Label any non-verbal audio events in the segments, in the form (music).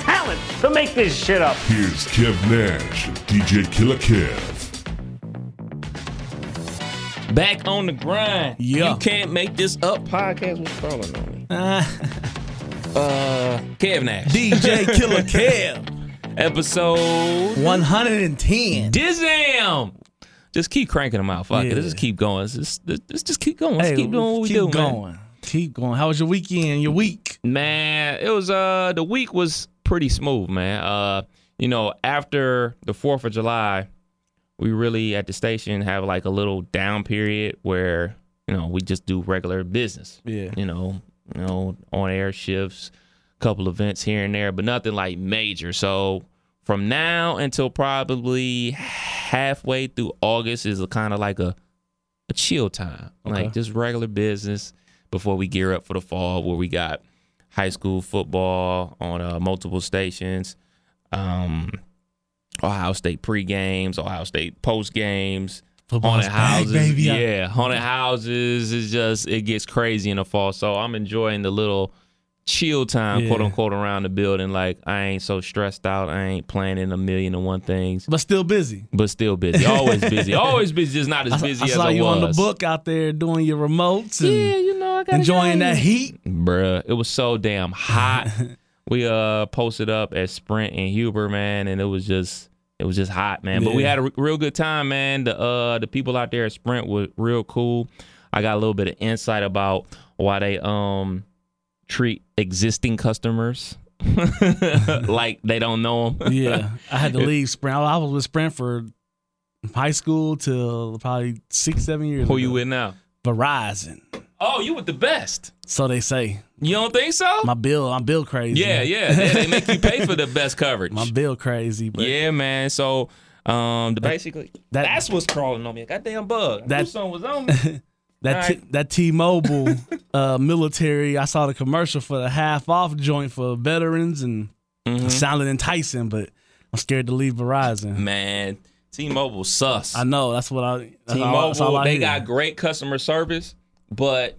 talent to make this shit up. Here's Kev Nash DJ Killer Kev. Back on the grind. Yeah. You can't make this up. Podcast was crawling on me. uh, Kev Nash. DJ Killer (laughs) Kev. Episode 110. Dizam. Just keep cranking them out. Fuck Yeah. it. Let's just keep going. Let's just, let's just keep going. Let's Hey, keep doing what we keep do, man. going. Keep going. How was your weekend? Your week? Man, it was uh the week was pretty smooth, man. Uh, you know, after the Fourth of July, we really at the station have like a little down period where you know we just do regular business. Yeah. You know, you know, on air shifts, couple events here and there, but nothing like major. So from now until probably halfway through August is a kind of like a a chill time, Okay. like just regular business before we gear up for the fall, where we got high school football on uh, multiple stations, um, Ohio State pre games, Ohio State post games, Football's haunted back, houses. baby. Yeah, haunted houses is just it gets crazy in the fall. So I'm enjoying the little chill time, Yeah. quote unquote, around the building. Like I ain't so stressed out. I ain't planning a million and one things, But still busy. but still busy. Always busy. Always busy. Just not as (laughs) I, busy I as saw I you on the book out there doing your remotes and Yeah, you know I got enjoying that heat. bruh. It was so damn hot. (laughs) we uh posted up at Sprint and Huber, man, and it was just it was just hot, man. But we had a real good time, man. The uh the people out there at Sprint were real cool. I got a little bit of insight about why they um treat existing customers (laughs) like they don't know them. Yeah. I had to (laughs) leave Sprint. I was with Sprint for high school till probably six, seven years Who ago. you with now? Verizon. Oh, you with the best. So they say. You don't think so? My bill, I'm bill crazy. yeah, yeah. They, they make you pay for the best coverage. My bill crazy. But Yeah, man. So, um, the basically that- that's what's crawling on me. A goddamn bug. That- That something was on me. (laughs) That t- that T-Mobile (laughs) uh, military, I saw the commercial for the half off joint for veterans and Mm-hmm. it sounded enticing, but I'm scared to leave Verizon. man, T-Mobile sus. I know that's what I. That's all, that's all T-Mobile, I they hear. got great customer service, but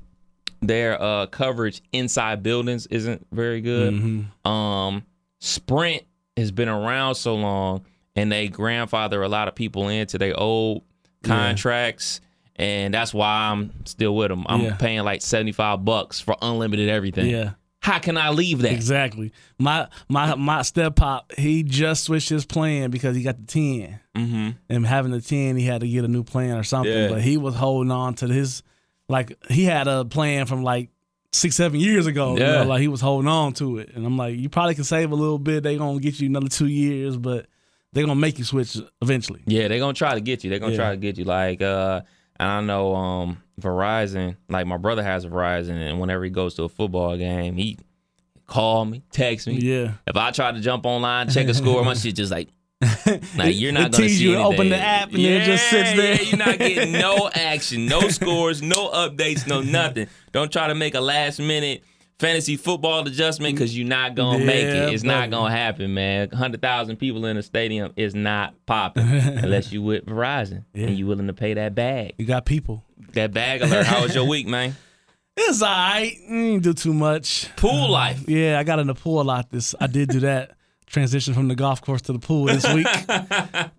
their uh, coverage inside buildings isn't very good. Mm-hmm. Um, Sprint has been around so long, and they grandfather a lot of people into their old contracts. And that's why I'm still with them. I'm Yeah. paying like 75 bucks for unlimited everything. Yeah, How can I leave that? exactly. My my my step pop, he just switched his plan because he got the ten, Mm-hmm. and having the ten, he had to get a new plan or something. Yeah. But he was holding on to his, like he had a plan from like six seven years ago. you Yeah. know, like he was holding on to it, and I'm like, you probably can save a little bit. They gonna get you another two years, but they're gonna make you switch eventually. Yeah, they're gonna try to get you. They're gonna Yeah. try to get you. Like, uh, and I know um Verizon, like my brother has Verizon, and whenever he goes to a football game, he call me, text me. Yeah. If I try to jump online, check a score, my shit just like, (laughs) like you're not gonna tease see you to open the app and it just sits there. Yeah, you're not getting no (laughs) action, no scores, no updates, no nothing. Don't try to make a last minute fantasy football adjustment because you're not gonna make it. It's not gonna happen, man. Hundred thousand people in a stadium is not popping (laughs) unless you with Verizon Yeah. and you willing to pay that bag. You got people. That bag alert. How was your week, man? (laughs) It's all right. Didn't do too much. Pool life. Yeah, I got in the pool a lot. This I did do that. Transition from the golf course to the pool this week. (laughs)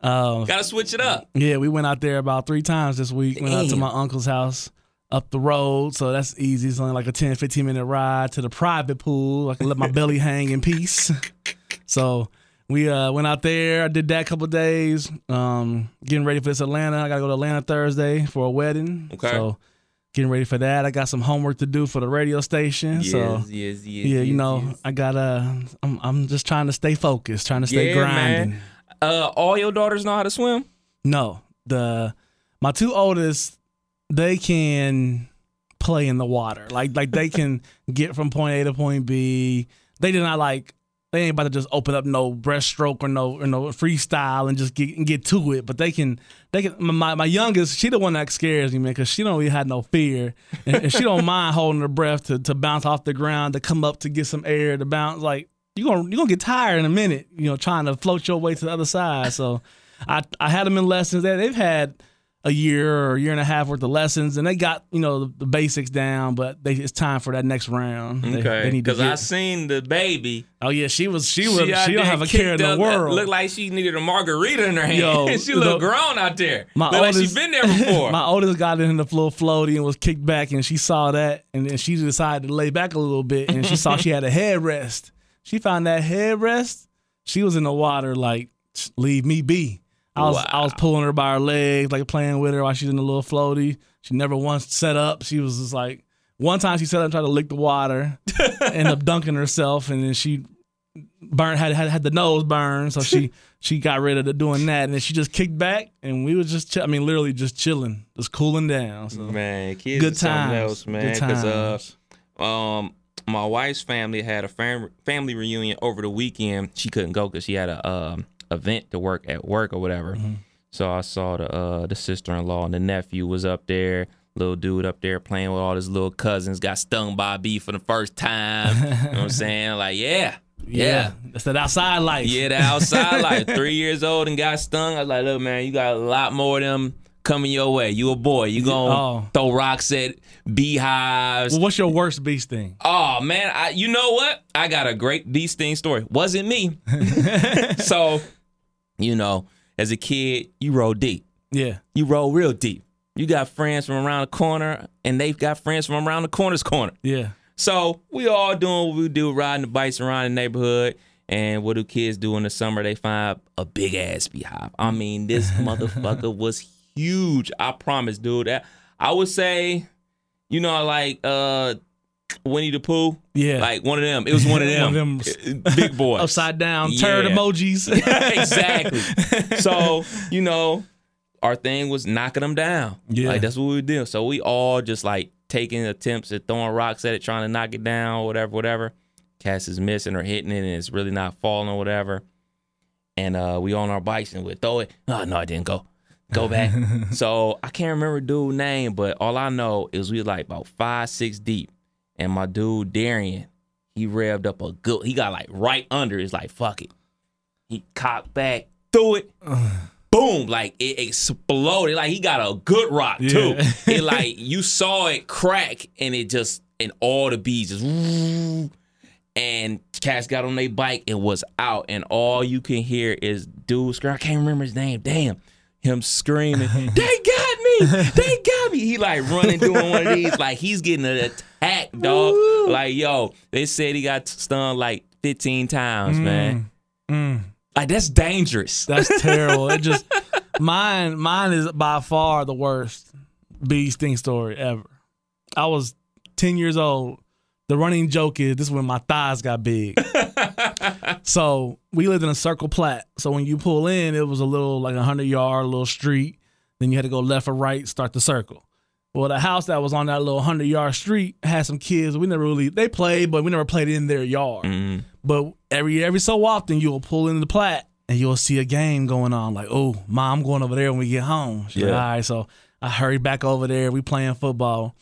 Uh, Gotta switch it up. Yeah, we went out there about three times this week. Went out to my uncle's house up the road, so that's easy. It's only like a 10, 15 minute ride to the private pool. I can let my belly (laughs) hang in peace. So we uh, went out there. I did that couple days. Um, getting ready for this Atlanta. I gotta go to Atlanta Thursday for a wedding. Okay. So getting ready for that. I got some homework to do for the radio station. so yes, yes, yeah, you know, yes. I gotta. I'm I'm just trying to stay focused, trying to stay Yeah, grinding. man. Uh, all your daughters know how to swim. No, the my two oldest, they can play in the water. Like like they can (laughs) get from point A to point B. They did not like they ain't about to just open up no breaststroke or no or no freestyle and just get and get to it. But they can they can. My my youngest, she the one that scares me, man, because she don't really have no fear, and, and she don't mind holding her breath to to bounce off the ground, to come up to get some air, to bounce. Like you gonna you gonna get tired in a minute, you know, trying to float your way to the other side. So I I had them in lessons that they've had a year or a year and a half worth of lessons, and they got you know the, the basics down. But they, it's time for that next round. They- Okay, because I seen the baby. oh yeah, she was she was she, out don't have a care in the uh, world. Looked like she needed a margarita in her hand. Yo, (laughs) she looked the- grown out there. My Looked like she oldest- been there before. (laughs) my oldest got in the floor floaty and was kicked back, and she saw that, and then she decided to lay back a little bit, and she saw she had a headrest. She found that headrest. She was in the water like, leave me be. I was I was pulling her by her legs, like playing with her while she's in the little floaty. She never once set up. She was just like one time she set up and tried to lick the water, (laughs) ended up dunking herself, and then she burned had had had the nose burned, so she (laughs) she got rid of the doing that, and then she just kicked back, and we was just chill- I mean literally just chilling, just cooling down. So man, kids good times, else, man. good 'cause, times. uh, um, my wife's family had a fam- family reunion over the weekend. She couldn't go because she had a um, event to work at work or whatever. Mm-hmm. So I saw the uh, the sister in law and the nephew was up there. Little dude up there playing with all his little cousins. Got stung by a bee for the first time. (laughs) you know what I'm saying? Like, yeah, yeah. that's that outside life. Yeah, the outside (laughs) life. Three years old and got stung. I was like, look, man, you got a lot more of them coming your way. You a boy. You gonna Oh. throw rocks at beehives. Well, what's your worst beast thing? Oh man, I you know what? I got a great bee sting story. Wasn't me. (laughs) so, you know, as a kid, you roll deep. Yeah, You roll real deep. You got friends from around the corner, and they've got friends from around the corner's corner. yeah. So we all doing what we do, riding the bikes around the neighborhood. And what do kids do in the summer? They find a big ass beehive. I mean, this (laughs) motherfucker was huge. I promise, dude. I would say, you know, like uh Winnie the Pooh. Yeah. Like one of them. It was one of them. (laughs) One of them big boys. (laughs) Upside down turd emojis. (laughs) exactly. So, you know, our thing was knocking them down. Yeah. Like that's what we did. So we all just like taking attempts at throwing rocks at it, trying to knock it down, whatever, whatever. Cass is missing or hitting it and it's really not falling or whatever. And uh we on our bikes and we throw it. Oh no, I didn't go. Go back. so I can't remember dude name, but all I know is we like about five, six deep. And my dude Darian, he revved up a good he got like right under. It's like fuck it. He cocked back, threw it. (sighs) Boom! Like it exploded. Like he got a good rock too. Yeah. (laughs) it like you saw it crack, and it just and all the bees just. woo. (laughs) And cats got on their bike and was out, and all you can hear is dude scream. I can't remember his name. Damn, him screaming. (laughs) they got me. (laughs) They got me. He like running doing one of these. Like he's getting an attack, dog. Like yo, they said he got stung like 15 times, mm, man. Mm. Like that's dangerous. That's terrible. It just (laughs) mine mine is by far the worst bee sting story ever. I was ten years old. The running joke is this is when my thighs got big. (laughs) so we lived in a circle plat. So when you pull in, it was a little like a hundred yard little street. Then you had to go left or right, start the circle. Well, the house that was on that little hundred yard street had some kids. We never really they played, but we never played in their yard. Mm-hmm. But every every so often you'll pull into the plat and you'll see a game going on. Like, oh, mom, I'm going over there when we get home. She's like, Yeah. all right. So I hurried back over there. We playing football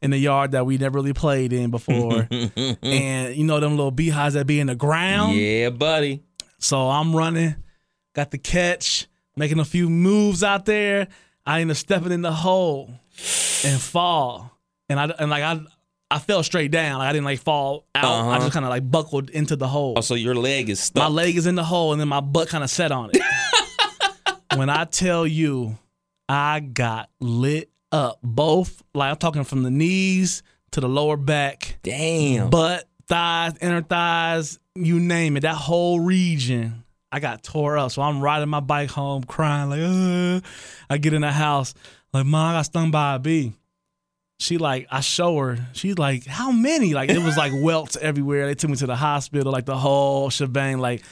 in the yard that we never really played in before. (laughs) and you know them little beehives that be in the ground. Yeah, buddy. So I'm running, got the catch, making a few moves out there. I end up stepping in the hole and fall. And I and like I I fell straight down. Like I didn't like fall out. I Uh-huh. just kind of like buckled into the hole. Oh, so your leg is stuck. My leg is in the hole and then my butt kind of set on it. (laughs) when I tell you, I got lit up. Both, like I'm talking from the knees to the lower back, Damn. butt, thighs, inner thighs, you name it. That whole region, I got tore up. So I'm riding my bike home crying, like, uh. I get in the house, like, Mom, I got stung by a bee. She like, I show her. She's like, how many? Like it was like (laughs) welts everywhere. They took me to the hospital, like the whole shebang. Like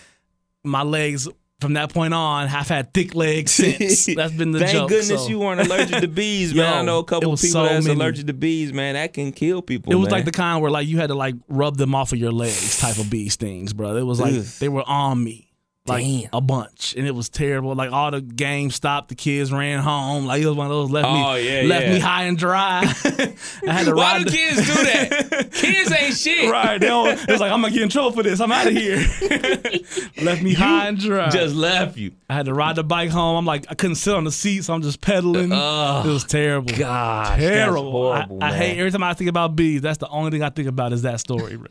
my legs from that point on, I've had thick legs (laughs) since. That's been the Thank joke. goodness so. you weren't allergic to (laughs) bees, man. Yo, I know a couple people so that's many. allergic to bees, man. That can kill people. It was man. like the kind where like you had to like rub them off of your legs type of bee stings, bro. It was like Ugh. they were on me. Like Damn. a bunch. And it was terrible. Like all the games stopped, the kids ran home. Like it was one of those left Oh, me yeah, left yeah. me high and dry. (laughs) I had to Why ride do the- kids do that? kids ain't shit. Right. They don't, it was like, I'm gonna get in trouble for this. I'm out of here. (laughs) left me high and dry. Just left you. I had to ride the bike home. I'm like, I couldn't sit on the seat, so I'm just pedaling. Ugh. it was terrible. God, terrible. Horrible, I, I hate every time I think about bees. That's the only thing I think about is that story, bro.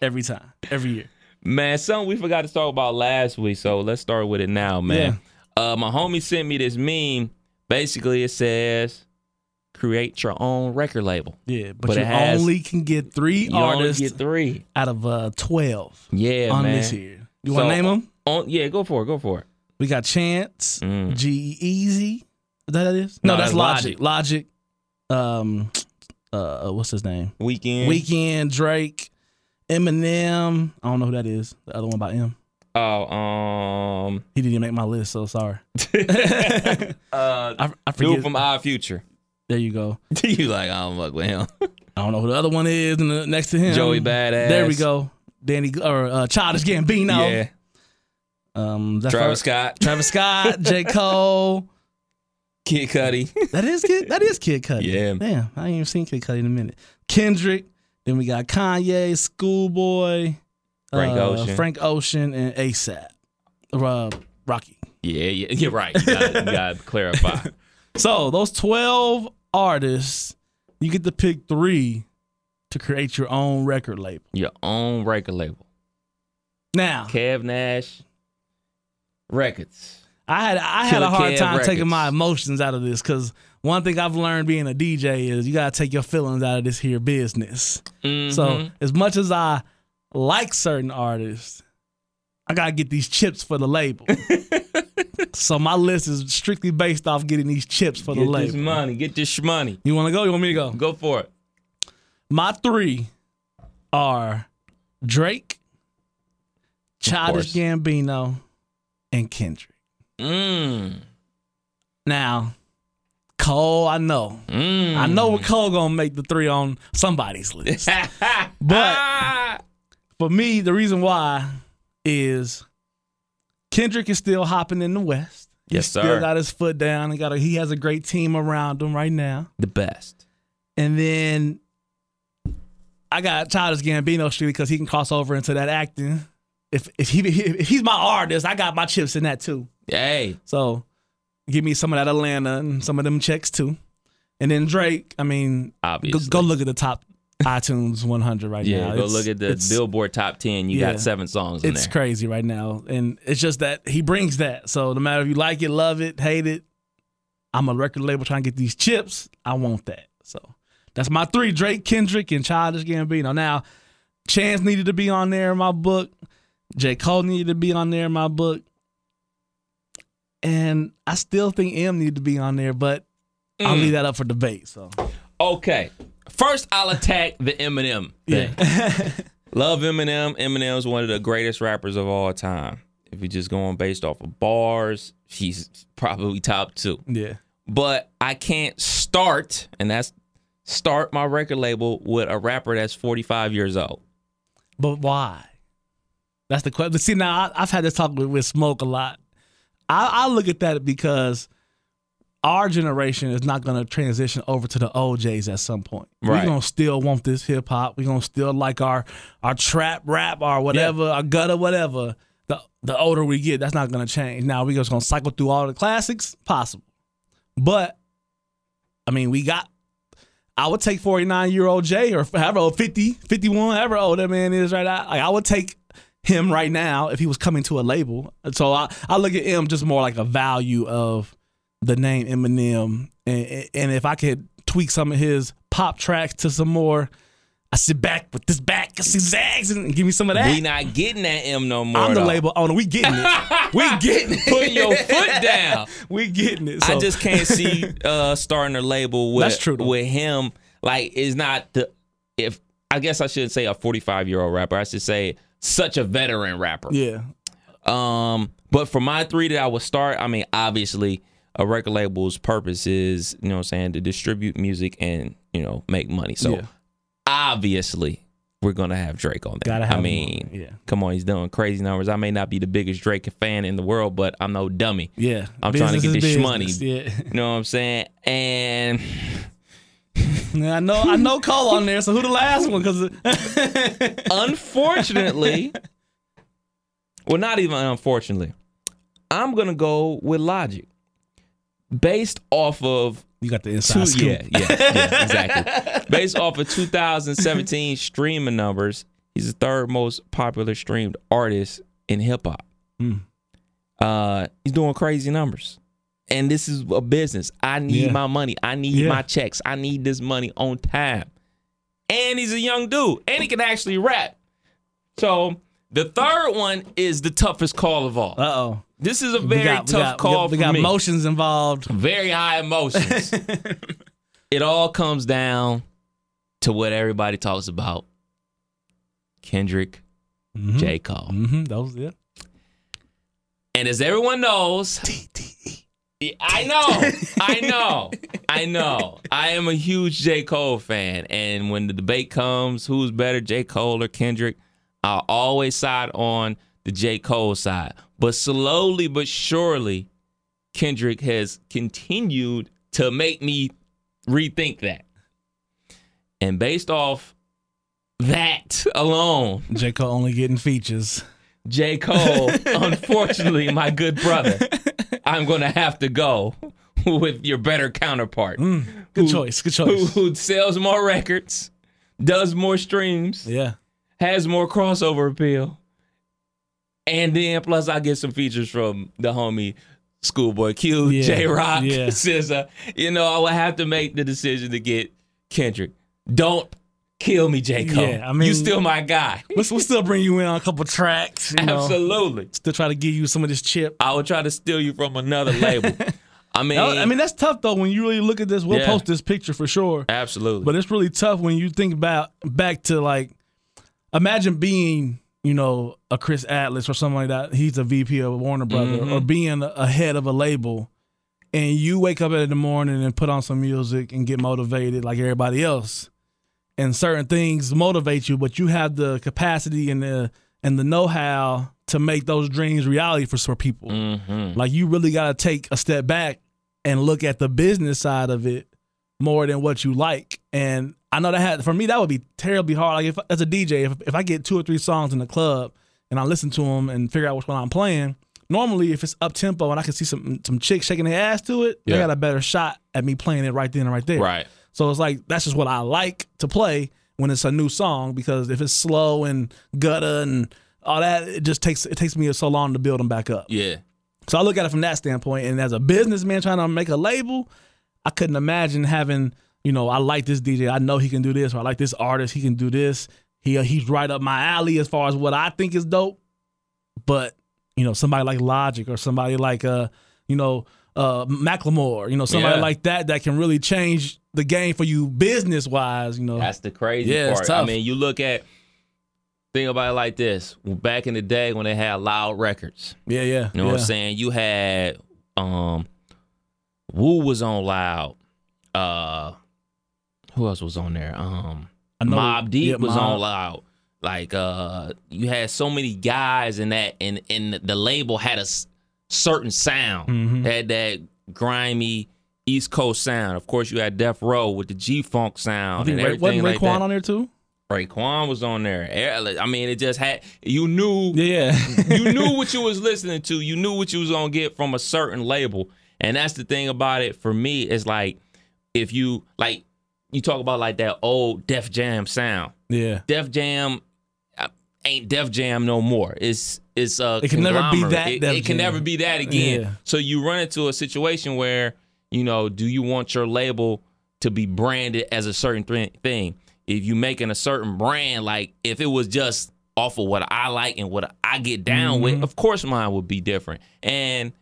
Every time, every year. Man, something we forgot to talk about last week, so let's start with it now, man. Uh, my homie sent me this meme. Basically, it says, "Create your own record label." Yeah, but, But you it has- only can get three You only artists get three. out of uh, twelve Yeah, on man. this here. You want to So, name them? On, yeah, go for it. Go for it. We got Chance, Mm. G-Eazy. Is that what it is? No, No, that's that's Logic. Logic. Um, uh, what's his name? Weeknd. Weeknd, Drake, Eminem. I don't know who that is. The other one by M. Oh, um, He didn't even make my list, so sorry. uh, (laughs) (laughs) I, I dude forget. from Odd Future. there you go. (laughs) you like I don't fuck with him. I don't know who the other one is, and the, next to him, Joey Badass. There we go. Danny or uh, Childish Gambino. Yeah. Um, that's Travis our- Scott. Travis Scott, J Cole. Kid Cudi. That is Kid. That is Kid Cudi. Yeah. Damn, I ain't even seen Kid Cudi in a minute. Kendrick. Then we got Kanye, Schoolboy, Frank uh, Ocean. Frank Ocean, and ASAP. Uh, Rocky. Yeah, yeah, you're right. You gotta, you gotta (laughs) clarify. So those twelve artists, you get to pick three to create your own record label. Your own record label. Now, Kev Nash Records. I had I had Killer a hard Kev time taking my emotions out of this because one thing I've learned being a DJ is you gotta take your feelings out of this here business. So Mhm. as much as I like certain artists, I gotta get these chips for the label. (laughs) so my list is strictly based off getting these chips for the get this label. money. Get this money. You want to go? You want me to go? Go for it. My three are Drake, Childish. Gambino, and Kendrick. Mm. Now, Cole, I know. Mm. I know what Cole gonna make the three on somebody's list. (laughs) but for me, the reason why is Kendrick is still hopping in the West. Yes, still sir. got his foot down. He got a, he has a great team around him right now. the best. And then I got Childish Gambino strictly because he can cross over into that acting. If if he if he's my artist, I got my chips in that too. Hey, So give me some of that Atlanta and some of them checks too. And then Drake, I mean, go, obviously. go look at the top iTunes 100 right yeah, now. go It's- look at the Billboard Top 10. You Yeah. got seven songs in It's there. crazy right now, and it's just that he brings that. So no matter if you like it, love it, hate it, I'm a record label trying to get these chips. I want that. So that's my three: Drake, Kendrick, and Childish Gambino. Now, Chance needed to be on there in my book. J. Cole needed to be on there in my book. And I still think M needed to be on there, but I'll Mm. leave that up for debate. So Okay. First, I'll attack the Eminem thing. yeah, (laughs) Love Eminem. Eminem's one of the greatest rappers of all time. If you're just going based off of bars, he's probably top two. yeah. But I can't start, and that's start my record label with a rapper that's 45 years old. But why? That's the question. See, now I, I've had this talk with, with Smoke a lot. I, I look at that because our generation is not going to transition over to the OJs at some point. Right. We're going to still want this hip hop. We're going to still like our our trap rap, our whatever, our gutter, whatever. The the older we get, that's not going to change. Now we're just going to cycle through all the classics, possible. But I mean, we got I would take 49 year old Jay or however old, 50, 51, however old that man is right now. Like, I would take him right now if he was coming to a label. So I, I look at him just more like a value of the name Eminem. And, and if I could tweak some of his pop tracks to some more, I sit back with this back, I see zags and give me some of that. We not getting that M no more. I'm the though. label owner. We getting it. (laughs) we getting it. Putting your foot down. (laughs) we getting it. I just can't see (laughs) uh starting a label with That's true, though. with him. Like, is not the if I guess I shouldn't say a 45 year old rapper. I should say such a veteran rapper. yeah. Um, but for my three that I would start, I mean, obviously, a record label's purpose is, you know what I'm saying, to distribute music and, you know, make money. So Yeah. obviously, we're gonna have Drake on there. Gotta have I mean, yeah. come on, he's doing crazy numbers. I may not be the biggest Drake fan in the world, but I'm no dummy. Yeah, I'm trying to get is this money. Yeah, You know what I'm saying? And (laughs) I know. I know Cole on there. So who the last one? Because (laughs) unfortunately, well, not even unfortunately, I'm gonna go with Logic, based off of you got the two, inside scoop. yeah, yeah, yeah, exactly. (laughs) Based off of 2017 streaming numbers, he's the third most popular streamed artist in hip hop. Mm. Uh, he's doing crazy numbers. And this is a business. I need Yeah. my money. I need Yeah. my checks. I need this money on time. And he's a young dude. And he can actually rap. So the third one is the toughest call of all. Uh oh. This is a very got, tough got, call we for got, we got emotions involved. very high emotions. (laughs) it all comes down to what everybody talks about Kendrick, Mhm. J. Cole. Mm-hmm. Those yeah. And as everyone knows, (laughs) Yeah, I know, I know, I know. I am a huge J. Cole fan. And when the debate comes, who's better, J. Cole or Kendrick, I'll always side on the J. Cole side. But slowly but surely, Kendrick has continued to make me rethink that. And based off that alone, J Cole only getting features. J. Cole, (laughs) unfortunately, my good brother, I'm going to have to go (laughs) with your better counterpart. Mm, good Who- choice. Good Who, choice. who sells more records, does more streams, Yeah. has more crossover appeal. And then plus I get some features from the homie Schoolboy Q, Yeah, Jay Rock, yeah. (laughs) SZA. You know, I would have to make the decision to get Kendrick. Don't kill me, J. Cole. Yeah, I mean- you still my guy. (laughs) We'll, we'll still bring you in on a couple tracks. You know, Absolutely. Still try to give you some of this chip. I would try to steal you from another label. (laughs) I mean, I mean, that's tough though. When you really look at this, we'll Yeah. post this picture for sure. absolutely. But it's really tough when you think about back to like, imagine being, you know, a Chris Atlas or something like that. He's a VP of Warner Brother, Mm-hmm. or being a head of a label, and you wake up in the morning and put on some music and get motivated like everybody else, and certain things motivate you, but you have the capacity and the and the know how to make those dreams reality for some people. Mm-hmm. Like you really got to take a step back and look at the business side of it more than what you like. And I know that had for me that would be terribly hard. Like if as a DJ, if, if I get two or three songs in the club and I listen to them and figure out which one I'm playing, normally if it's up tempo and I can see some some chicks shaking their ass to it, they got a better shot at me playing it right then and right there. Right. So it's like that's just what I like to play when it's a new song because if it's slow and gutter and all that, it just takes it takes me so long to build them back up. Yeah. So I look at it from that standpoint. And as a businessman trying to make a label, I couldn't imagine having, you know, I like this DJ. I know he can do this, or I like this artist. He can do this. He he's right up my alley as far as what I think is dope. But you know, somebody like Logic or somebody like uh, you know, uh, Macklemore, you know, somebody Yeah. like that that can really change the game for you business wise. You know, That's the crazy Yeah, part. I mean, you look at think about it like this. Back in the day when they had loud records, yeah, yeah, you know yeah. what I'm saying? You had um Wu was on loud. Uh who else was on there? Um Mobb Deep yeah, was Mobb. on loud. Like uh you had so many guys in that and and the label had a certain sound. Mhm. Had that grimy East Coast sound. Of course, you had Death Row with the G Funk sound and Ray, everything like Raekwon that. on there too? Raekwon was on there. I mean, it just had you knew Yeah, (laughs) you knew what you (laughs) was listening to. You knew what you was gonna get from a certain label, and that's the thing about it. For me, it's like if you like you talk about like that old Def Jam sound. yeah. Def Jam uh, ain't Def Jam no more. It's it's a It can never be that It, it can never be that again. Yeah. So you run into a situation where you know, do you want your label to be branded as a certain th- thing? If you making a certain brand, like if it was just off of what I like and what I get down Mm-hmm. with, of course mine would be different. And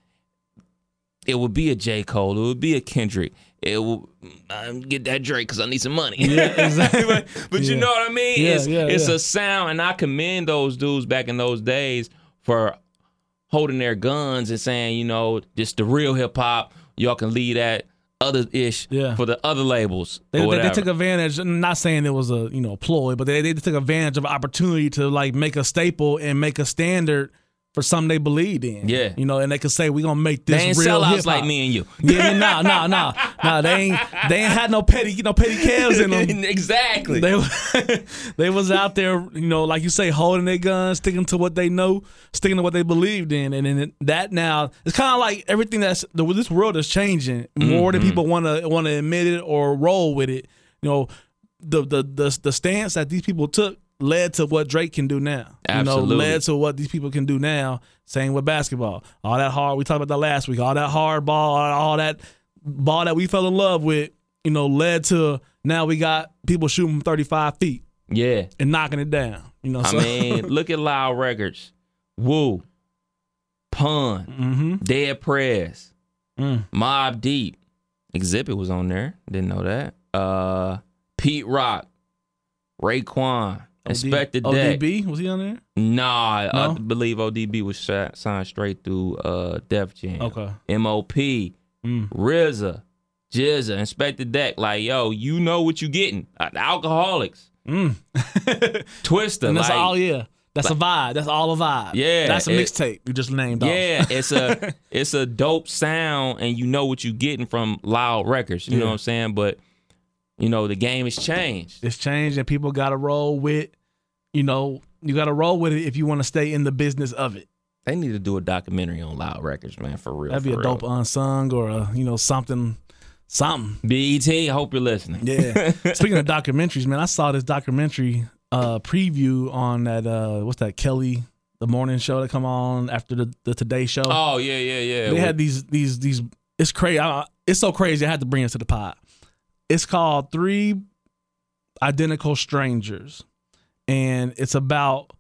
it would be a J. Cole, it would be a Kendrick. It will I get that Drake because I need some money. Yeah, (laughs) exactly. but but you know what I mean? Yeah, it's yeah, it's yeah. a sound, and I commend those dudes back in those days for holding their guns and saying, you know, this the real hip hop. Y'all can leave that other ish Yeah. for the other labels. They, they, they took advantage. Not saying it was a you know ploy, but they, they took advantage of opportunity to like make a staple and make a standard for something they believed in. Yeah. you know, and they could say we're gonna make they this ain't real sellouts hip like me and you. Yeah, nah, nah, nah. Nah, They ain't they ain't had no petty no petty calves in them. (laughs) exactly. They (laughs) they was out there, you know, like you say, holding their guns, sticking to what they know, sticking to what they believed in, and then that now it's kind of like everything that's the, this world is changing more than mm-hmm. people want to want to admit it or roll with it. You know, the the the the stance that these people took led to what Drake can do now. Absolutely. You know, led to what these people can do now. Same with basketball. All that hard we talked about that last week. All that hard ball, all that ball that we fell in love with, you know, led to now we got people shooting from 35 feet yeah. and knocking it down. You know, I so mean, (laughs) look at Loud Records. Woo. Pun. hmm Dead Prez. Mm. Mobb Deep. Xzibit was on there. Didn't know that. Uh Pete Rock. Raekwon. Inspectah Deck. ODB was he on there? Nah, I believe ODB was shi- signed straight through uh Def Jam. Okay. MOP. Mm. RZA. GZA. Inspectah Deck. Like, yo, you know what you getting. Uh, the Alkaholiks. Mm. (laughs) Twister. and that's like, all. Yeah, that's a vibe. That's all a vibe. Yeah, that's a mixtape. You just named. off. Yeah, it's a (laughs) it's a dope sound, and you know what you getting from Loud Records. You know what I'm saying? But you know the game has changed. it's changed, and people got to roll with. You know, you got to roll with it if you want to stay in the business of it. They need to do a documentary on Loud Records, man, for real. That'd be a real. dope unsung or a you know something, something. BET, I hope you're listening. Yeah. (laughs) Speaking of documentaries, man, I saw this documentary uh preview on that uh what's that Kelly the morning show that come on after the, the Today show. Oh yeah, yeah, yeah. they had these these these it's crazy. I, it's so crazy. I had to bring it to the pod. It's called Three Identical Strangers, and it's about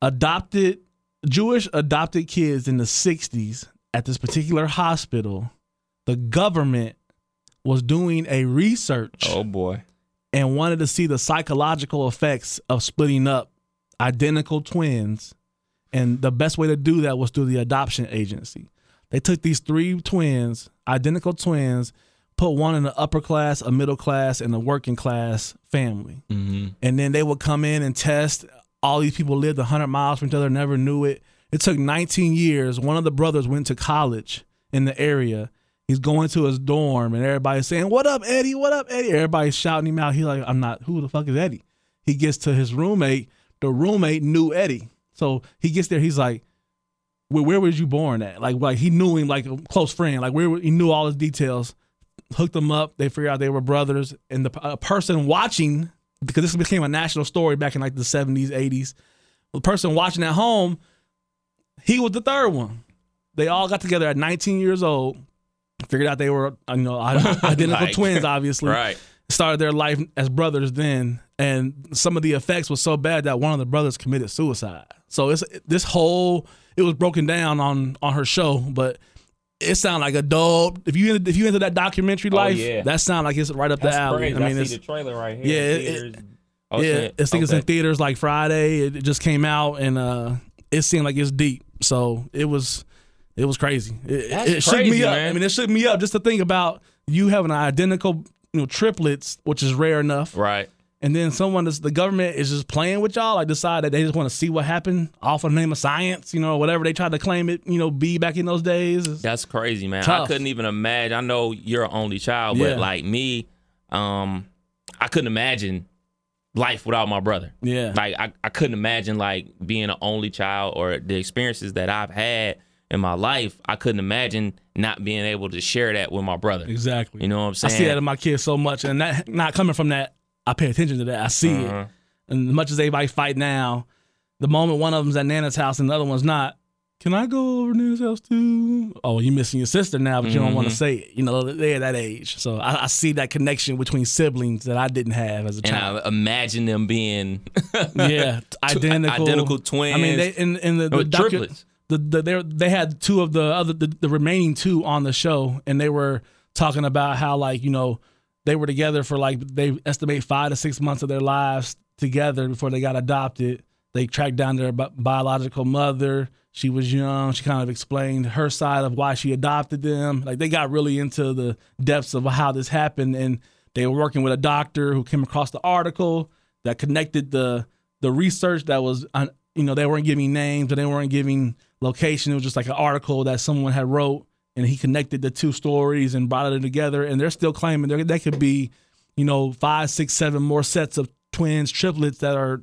adopted Jewish adopted kids in the '60s at this particular hospital. The government was doing a research oh boy. and wanted to see the psychological effects of splitting up identical twins. And the best way to do that was through the adoption agency. They took these three twins, identical twins, put one in the upper class, a middle class, and a working class family. hmm And then they would come in and test. All these people lived 100 miles from each other, never knew it. It took 19 years. One of the brothers went to college in the area. He's going to his dorm, and everybody's saying, "What up, Eddie? What up, Eddie?" Everybody's shouting him out. He's like, "I'm not. Who the fuck is Eddie?" He gets to his roommate. The roommate knew Eddie, so he gets there. He's like, "Where, where was you born at?" Like, like he knew him like a close friend. Like, where he knew all his details. Hooked them up. They figured out they were brothers, and the a person watching because this became a national story back in like the 70s, 80s. The person watching at home, he was the third one. They all got together at 19 years old, figured out they were you know (laughs) identical Like, twins, obviously. Right. Started their life as brothers then, and some of the effects was so bad that one of the brothers committed suicide. So it's this whole it was broken down on on her show, but it sounded like a dope. If you if you into that documentary Oh, life, yeah. that sound like it's right up That's the alley. crazy. I mean, I it's, see the trailer right here. Yeah, it- Oh, yeah, shit. it's think it's in theaters like Friday. It, just came out and uh it seemed like it's deep. So it was it was crazy. It, That's it shook crazy, me up. I mean, it shook me up just to think about you having an identical you know triplets, which is rare enough, Right. And then someone that's the government is just playing with y'all. Like decide that they just want to see what happened off of the name of science, you know, whatever they tried to claim it, you know, be back in those days. It's- That's crazy, man. I couldn't even imagine. I know you're an only child, Yeah. but like me, um, I couldn't imagine life without my brother. Yeah. Like I, I couldn't imagine like being an only child or the experiences that I've had in my life. I couldn't imagine not being able to share that with my brother. Exactly. You know what I'm saying? I see that in my kids so much, and that not coming from that, I pay attention to that. I see Uh-huh. it, and as much as everybody fight now, the moment one of them's at Nana's house and the other one's not, can I go over to Nana's house too? Oh, you're missing your sister now, but you don't Mm-hmm. want to say it. You know, they're that age, so I, I see that connection between siblings that I didn't have as a and child. I imagine them being (laughs) yeah, (laughs) identical, identical twins. I mean, they in in the, the docu- triplets. the, the they they had two of the other the, the remaining two on the show, and they were talking about how like you know they were together for like they estimate five to six months of their lives together before they got adopted, They tracked down their bi- biological mother. She was young. She kind of explained her side of why she adopted them. Like they got really into the depths of how this happened, and they were working with a doctor who came across the article that connected the the research that was, uh, you know, they weren't giving names, but they weren't giving location. It was just like an article that someone had wrote, and he connected the two stories and brought it together. And they're still claiming there that could be, you know, five, six, seven more sets of twins, triplets that are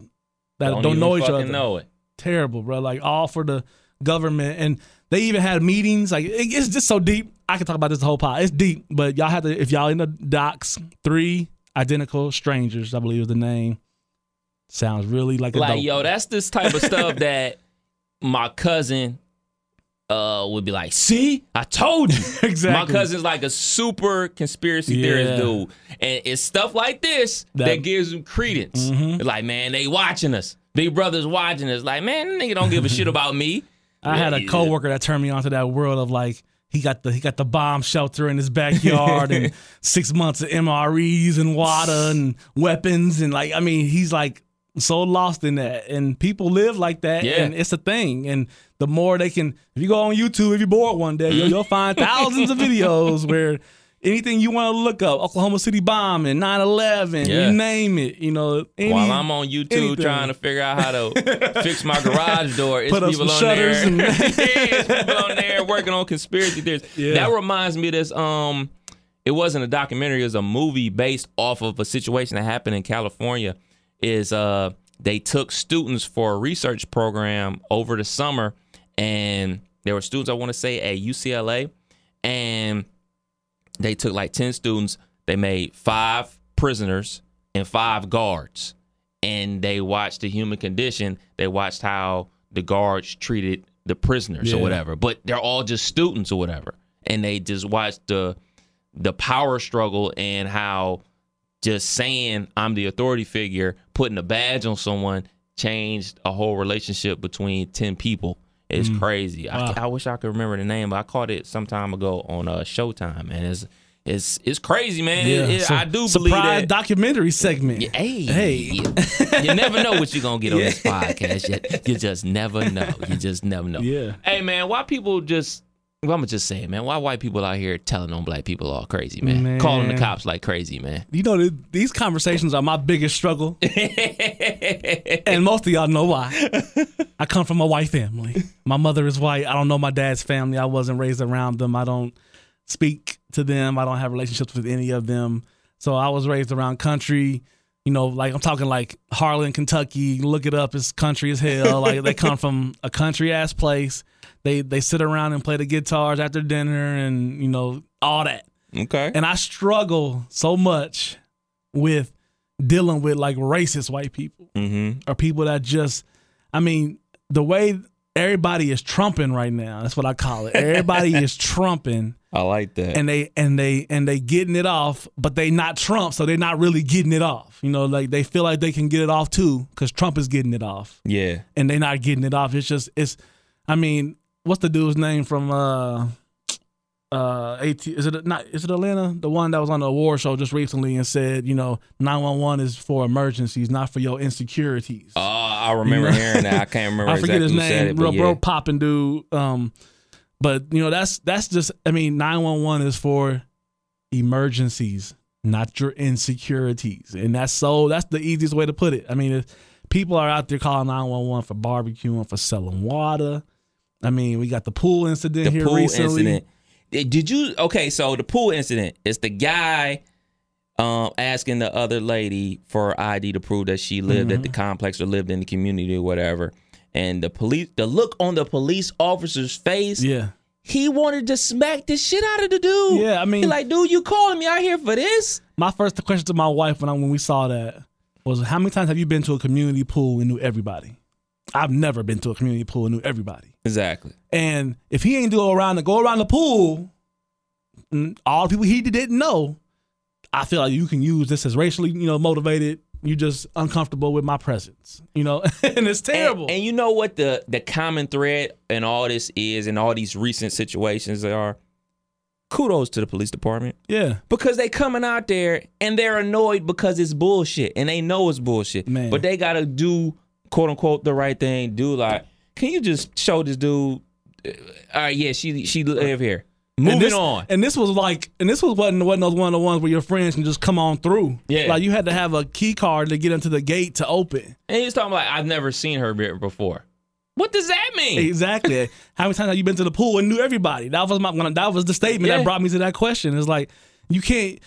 that don't, even know each other. Know it. Terrible, bro. Like all for the government, and they even had meetings. Like it- it's just so deep. I can talk about this the whole pod. It's deep, but y'all have to if y'all in the docs. Three identical strangers, I believe is the name. Sounds really like a Like, dope. yo, that's this type of stuff (laughs) that my cousin uh would be like, see, I told you. (laughs) Exactly. My cousin's like a super conspiracy Yeah. theorist dude. And it's stuff like this that, That- Mm-hmm. gives him credence. Like, man, they watching us. Big brother's watching us. Like, man, nigga don't give a shit about me. (laughs) I had a coworker that turned me onto that world of like he got the he got the bomb shelter in his backyard and (laughs) six months of MREs and water and weapons and like I mean he's like so lost in that and people live like that Yeah. and it's a thing and the more they can if you go on YouTube if you're bored one day you'll, you'll find thousands of videos where anything you want to look up Oklahoma City bomb and 9/11 Yeah. you name it you know any- While I'm on YouTube anything. trying to figure out how to fix my garage door, it's Put up people some on there. and- (laughs) yeah, it's people on there working on conspiracy theories. Yeah. That reminds me of this. Um, it wasn't a documentary; it was a movie based off of a situation that happened in California. Is uh, they took students for a research program over the summer, and there were students I want to say at UCLA, and they took like 10 students they made five prisoners and five guards and they watched the human condition they watched how the guards treated the prisoners or whatever but they're all just students or whatever and they just watched the the power struggle and how just saying i'm the authority figure putting a badge on someone changed a whole relationship between 10 people it's crazy I, Wow. I wish i could remember the name but i caught it some time ago on uh, showtime and it's it's it's crazy man It- it- so- i do believe surprise that documentary segment Hey, Hey. you never know what you're gonna get on this (laughs) podcast. You, you just never know. You just never know. Yeah. Hey, man, why people just? Well, I'm gonna just say, man, why white people out here telling on black people all crazy, man? Man. Calling the cops like crazy, man. You know, th- these conversations are my biggest struggle. (laughs) and most of y'all know why. I come from a white family. My mother is white. I don't know my dad's family. I wasn't raised around them. I don't speak to them. I don't have relationships with any of them. So I was raised around country. You know, like I'm talking like Harlan, Kentucky. Look it up. It's country as hell. Like they come (laughs) from a country ass place. They they sit around and play the guitars after dinner and you know all that. Okay. And I struggle so much with dealing with like racist white people Mm-hmm. or people that just, I mean, the way everybody is trumping right now, that's what I call it. Everybody (laughs) is trumping I like that. and they and they and they getting it off, but they not Trump, so they're not really getting it off. You know, like they feel like they can get it off too because Trump is getting it off yeah. and they not getting it off. It's just it's I mean, what's the dude's name from uh uh AT is it not is it Atlanta? The one that was on the award show just recently and said, you know, nine one one is for emergencies, not for your insecurities. Oh, I remember You know? hearing that. I can't (laughs) remember I forget exactly his name, it, real yeah. bro popping dude. Um but you know, that's that's just I mean, nine one one is for emergencies, not your insecurities. And that's so that's the easiest way to put it. I mean, people are out there calling 911 for barbecuing, for selling water. I mean, we got the pool incident the here pool recently. incident. Did you? Okay, so the pool incident is the guy um, asking the other lady for ID to prove that she lived at the complex or lived in the community or whatever. And the police, the look on the police officer's face, Yeah. he wanted to smack the shit out of the dude. Yeah, I mean- He like, dude, you calling me out here for this? My first question to my wife when I, when we saw that was, "How many times have you been to a community pool and knew everybody?" I've never been to a community pool and knew everybody. Exactly. And if he ain't go around to go around the pool, mm, all the people he didn't know, I feel like you can use this as racially, you know, motivated. You just uncomfortable with my presence, you know, (laughs) and it's terrible. And, and you know what the the common thread in all this is, in all these recent situations are. Kudos to the police department. yeah, because they coming out there and they're annoyed because it's bullshit and they know it's bullshit Man. but they gotta do quote unquote the right thing, do like, can you just show this dude? uh, All right, yeah, she she live here. Moving and this, on. And this was like, and this was wasn't wasn't those one of the ones where your friends can just come on through. Yeah. like you had to have a key card to get into the gate to open. And he's talking like, I've never seen her before. What does that mean? Exactly. (laughs) How many times have you been to the pool and knew everybody? That was my that was the statement Yeah. that brought me to that question. It's like you can't.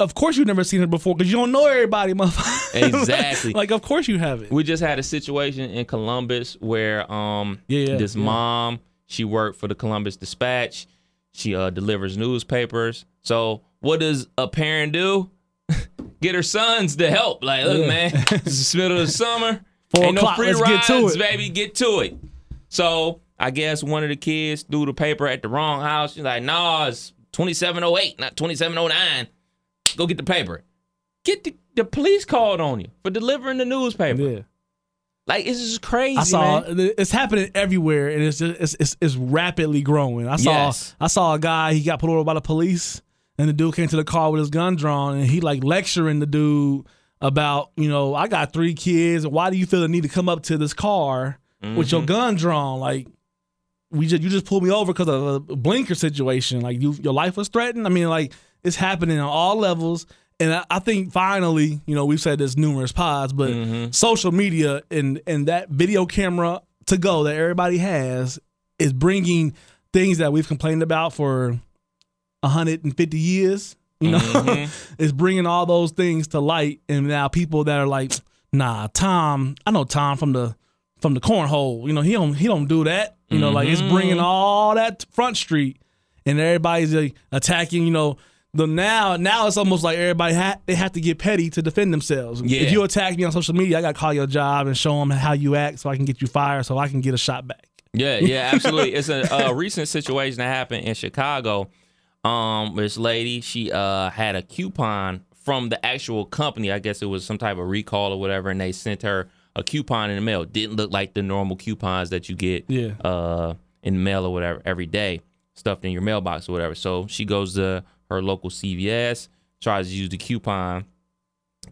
Of course, you've never seen her before because you don't know everybody, motherfucker. (laughs) Exactly. like, of course you haven't. We just had a situation in Columbus where um Yeah, yeah, this yeah. mom she worked for the Columbus Dispatch. She uh, delivers newspapers. So what does a parent do? (laughs) Get her sons to help. Like, look, Yeah. man, (laughs) it's the middle of the summer. Four Ain't no free let's rides, get to it. baby. Get to it. So I guess one of the kids threw the paper at the wrong house. She's like, nah, it's 2708, not 2709. Go get the paper. Get the, the police called on you for delivering the newspaper. Yeah. Like it's just crazy. I saw man. it's happening everywhere, and it's just it's, it's, it's rapidly growing. I saw Yes. I saw a guy he got pulled over by the police, and the dude came to the car with his gun drawn, and he like lecturing the dude about you know I got three kids. Why do you feel the need to come up to this car with Mm-hmm. your gun drawn? Like we just you just pulled me over because of a blinker situation. Like you your life was threatened. I mean like it's happening on all levels. And I, I think finally, you know, we've said this numerous pods, but Mm-hmm. social media and and that video camera to go that everybody has is bringing things that we've complained about for 150 years. You know, Mm-hmm. (laughs) it's bringing all those things to light, and now people that are like, "Nah, Tom, I know Tom from the from the cornhole. You know, he don't he don't do that. You know, like it's bringing Mm-hmm. all that Front Street, and everybody's like, attacking. You know, the now now it's almost like everybody ha- they have to get petty to defend themselves. Yeah. If you attack me on social media, I got to call your job and show them how you act, so I can get you fired, so I can get a shot back. Yeah, yeah, absolutely. it's a, a (laughs) recent situation that happened in Chicago. Um, this lady, she uh had a coupon from the actual company. I guess it was some type of recall or whatever, and they sent her a coupon in the mail. Didn't look like the normal coupons that you get Yeah. uh in the mail or whatever every day, stuffed in your mailbox or whatever. So she goes to her local CVS, tries to use the coupon,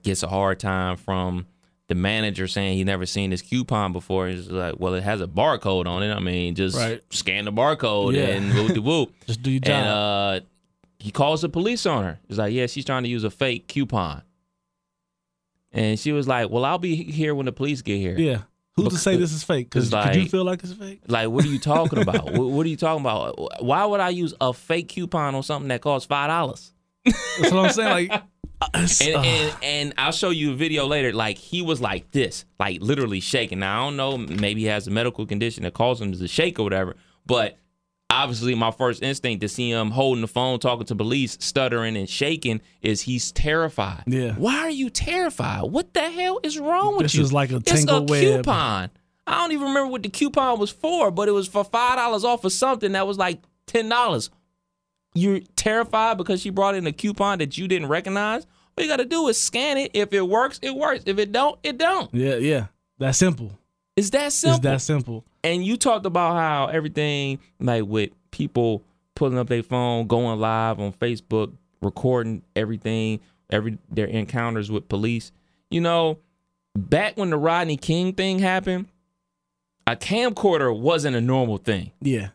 gets a hard time from the manager saying he never seen this coupon before. He's like, well, it has a barcode on it. I mean, just Right. scan the barcode Yeah. and whoop de whoop. (laughs) Just do your job. And uh, he calls the police on her. He's like, yeah, she's trying to use a fake coupon. And she was like, well, I'll be here when the police get here. yeah. Who's to say this is fake? Because like, you feel like it's fake? Like, what are you talking about? (laughs) what, what are you talking about? Why would I use a fake coupon on something that costs five dollars? That's what I'm saying. Like, (laughs) And, and and I'll show you a video later. Like he was like this, like literally shaking. Now I don't know, maybe he has a medical condition that causes him to shake or whatever. But obviously, my first instinct to see him holding the phone, talking to police, stuttering and shaking, is he's terrified. Yeah. Why are you terrified? What the hell is wrong with you? This is like a it's a web. coupon. I don't even remember what the coupon was for, but it was for five dollars off of something that was like ten dollars. You're terrified because she brought in a coupon that you didn't recognize. All you got to do is scan it. If it works, it works. If it don't, it don't. yeah, yeah. That's simple. It's that simple. It's that simple. And you talked about how everything like with people pulling up their phone, going live on Facebook, recording everything, every their encounters with police. You know, back when the Rodney King thing happened, a camcorder wasn't a normal thing. Yeah.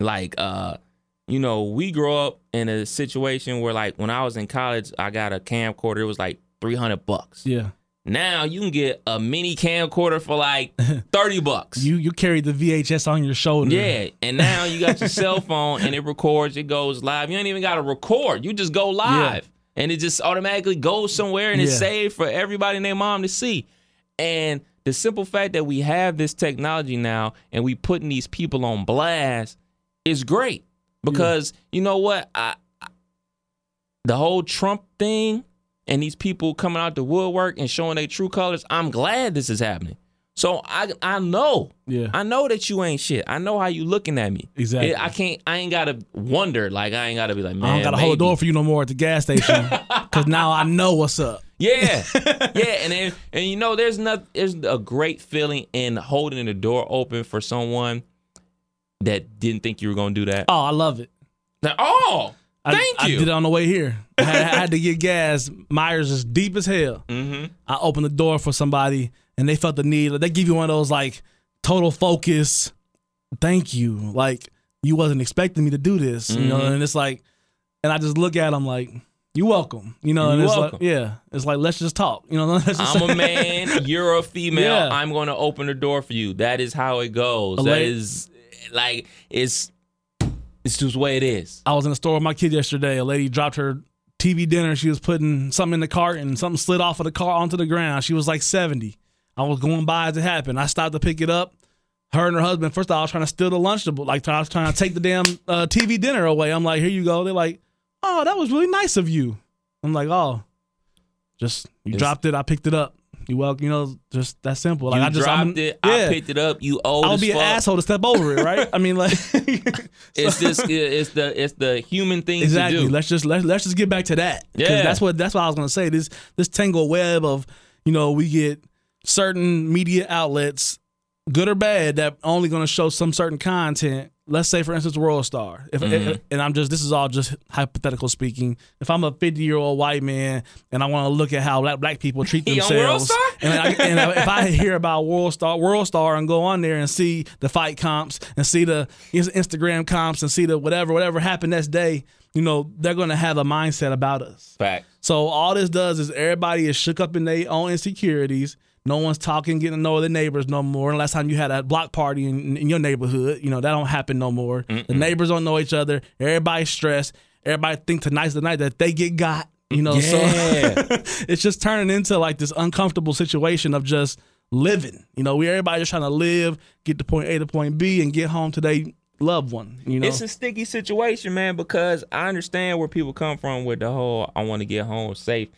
Like uh you know, we grew up in a situation where like when I was in college, I got a camcorder, it was like 300 bucks. Yeah. Now you can get a mini camcorder for like (laughs) 30 bucks. You you carry the VHS on your shoulder. Yeah, and now you got your cell (laughs) phone and it records, it goes live. You ain't even got to record. You just go live. And it just automatically goes somewhere and it's saved for everybody and their mom to see. And the simple fact that we have this technology now and we putting these people on blast is great. Because you know what? I, I- the whole Trump thing and these people coming out the woodwork and showing their true colors, I'm glad this is happening. So I I know. Yeah. I know that you ain't shit. I know how you looking at me. Exactly. I can't. I ain't gotta wonder. Like I ain't gotta be like, man. I don't gotta hold the door for you no more at the gas station (laughs) because now I know what's up. Yeah, (laughs) yeah, and then, and you know, there's not there's a great feeling in holding the door open for someone that didn't think you were gonna do that. Oh, I love it. Like, oh, thank I you. did it on the way here. I had, I had to get gas. Meijer's is deep as hell. mm-hmm. I opened the door for somebody, and they felt the need. They give you one of those like total focus. Thank you. Like you wasn't expecting me to do this, you know. Mhm. And it's like, and I just look at them like, you welcome, you know. And You it's welcome. like, yeah, it's like let's just talk, you know. (laughs) I'm a man. (laughs) You're a female. Yeah. I'm going to open the door for you. That is how it goes. A That lady- is like it's it's just the way it is. I was in the store with my kid yesterday. A lady dropped her TV dinner. She was putting something in the cart and something slid off of the car onto the ground. She was like 70. I was going by as it happened. I stopped to pick it up. Her and her husband, first of all, I was trying to steal the Lunchable. Like, I was trying to take the damn uh, TV dinner away. I'm like, here you go. They're like, oh, that was really nice of you. I'm like, oh, just, you It's- dropped it. I picked it up. You well, you know, just that simple. Like, you I just, dropped I'm, it. Yeah. I picked it up. You old I'll be an asshole to step over it, right? I mean, like, (laughs) It's just it's the it's the human thing exactly. to do. Let's just let's, let's just get back to that. Yeah. that's what that's what I was gonna say. This this tangled web of you know we get certain media outlets, good or bad, that only gonna show some certain content. Let's say, for instance, World Star. If, Mm-hmm. and I'm just this is all just hypothetical speaking. If I'm a 50 year old white man and I want to look at how black, black people treat (laughs) themselves, and, I, and if I hear about World Star, World Star, and go on there and see the fight comps and see the Instagram comps and see the whatever whatever happened next day, you know they're gonna have a mindset about us. Fact. So all this does is everybody is shook up in their own insecurities. No one's talking, getting to know the neighbors no more. And last time you had a block party in, in your neighborhood, you know that don't happen no more. The neighbors don't know each other. Everybody's stressed. Everybody think tonight's the night that they get got. You know, Yeah. so (laughs) it's just turning into like this uncomfortable situation of just living. You know, we everybody just trying to live, get to point A to point B, and get home to their loved one. You know, It's a sticky situation, man, because I understand where people come from with the whole I want to get home safe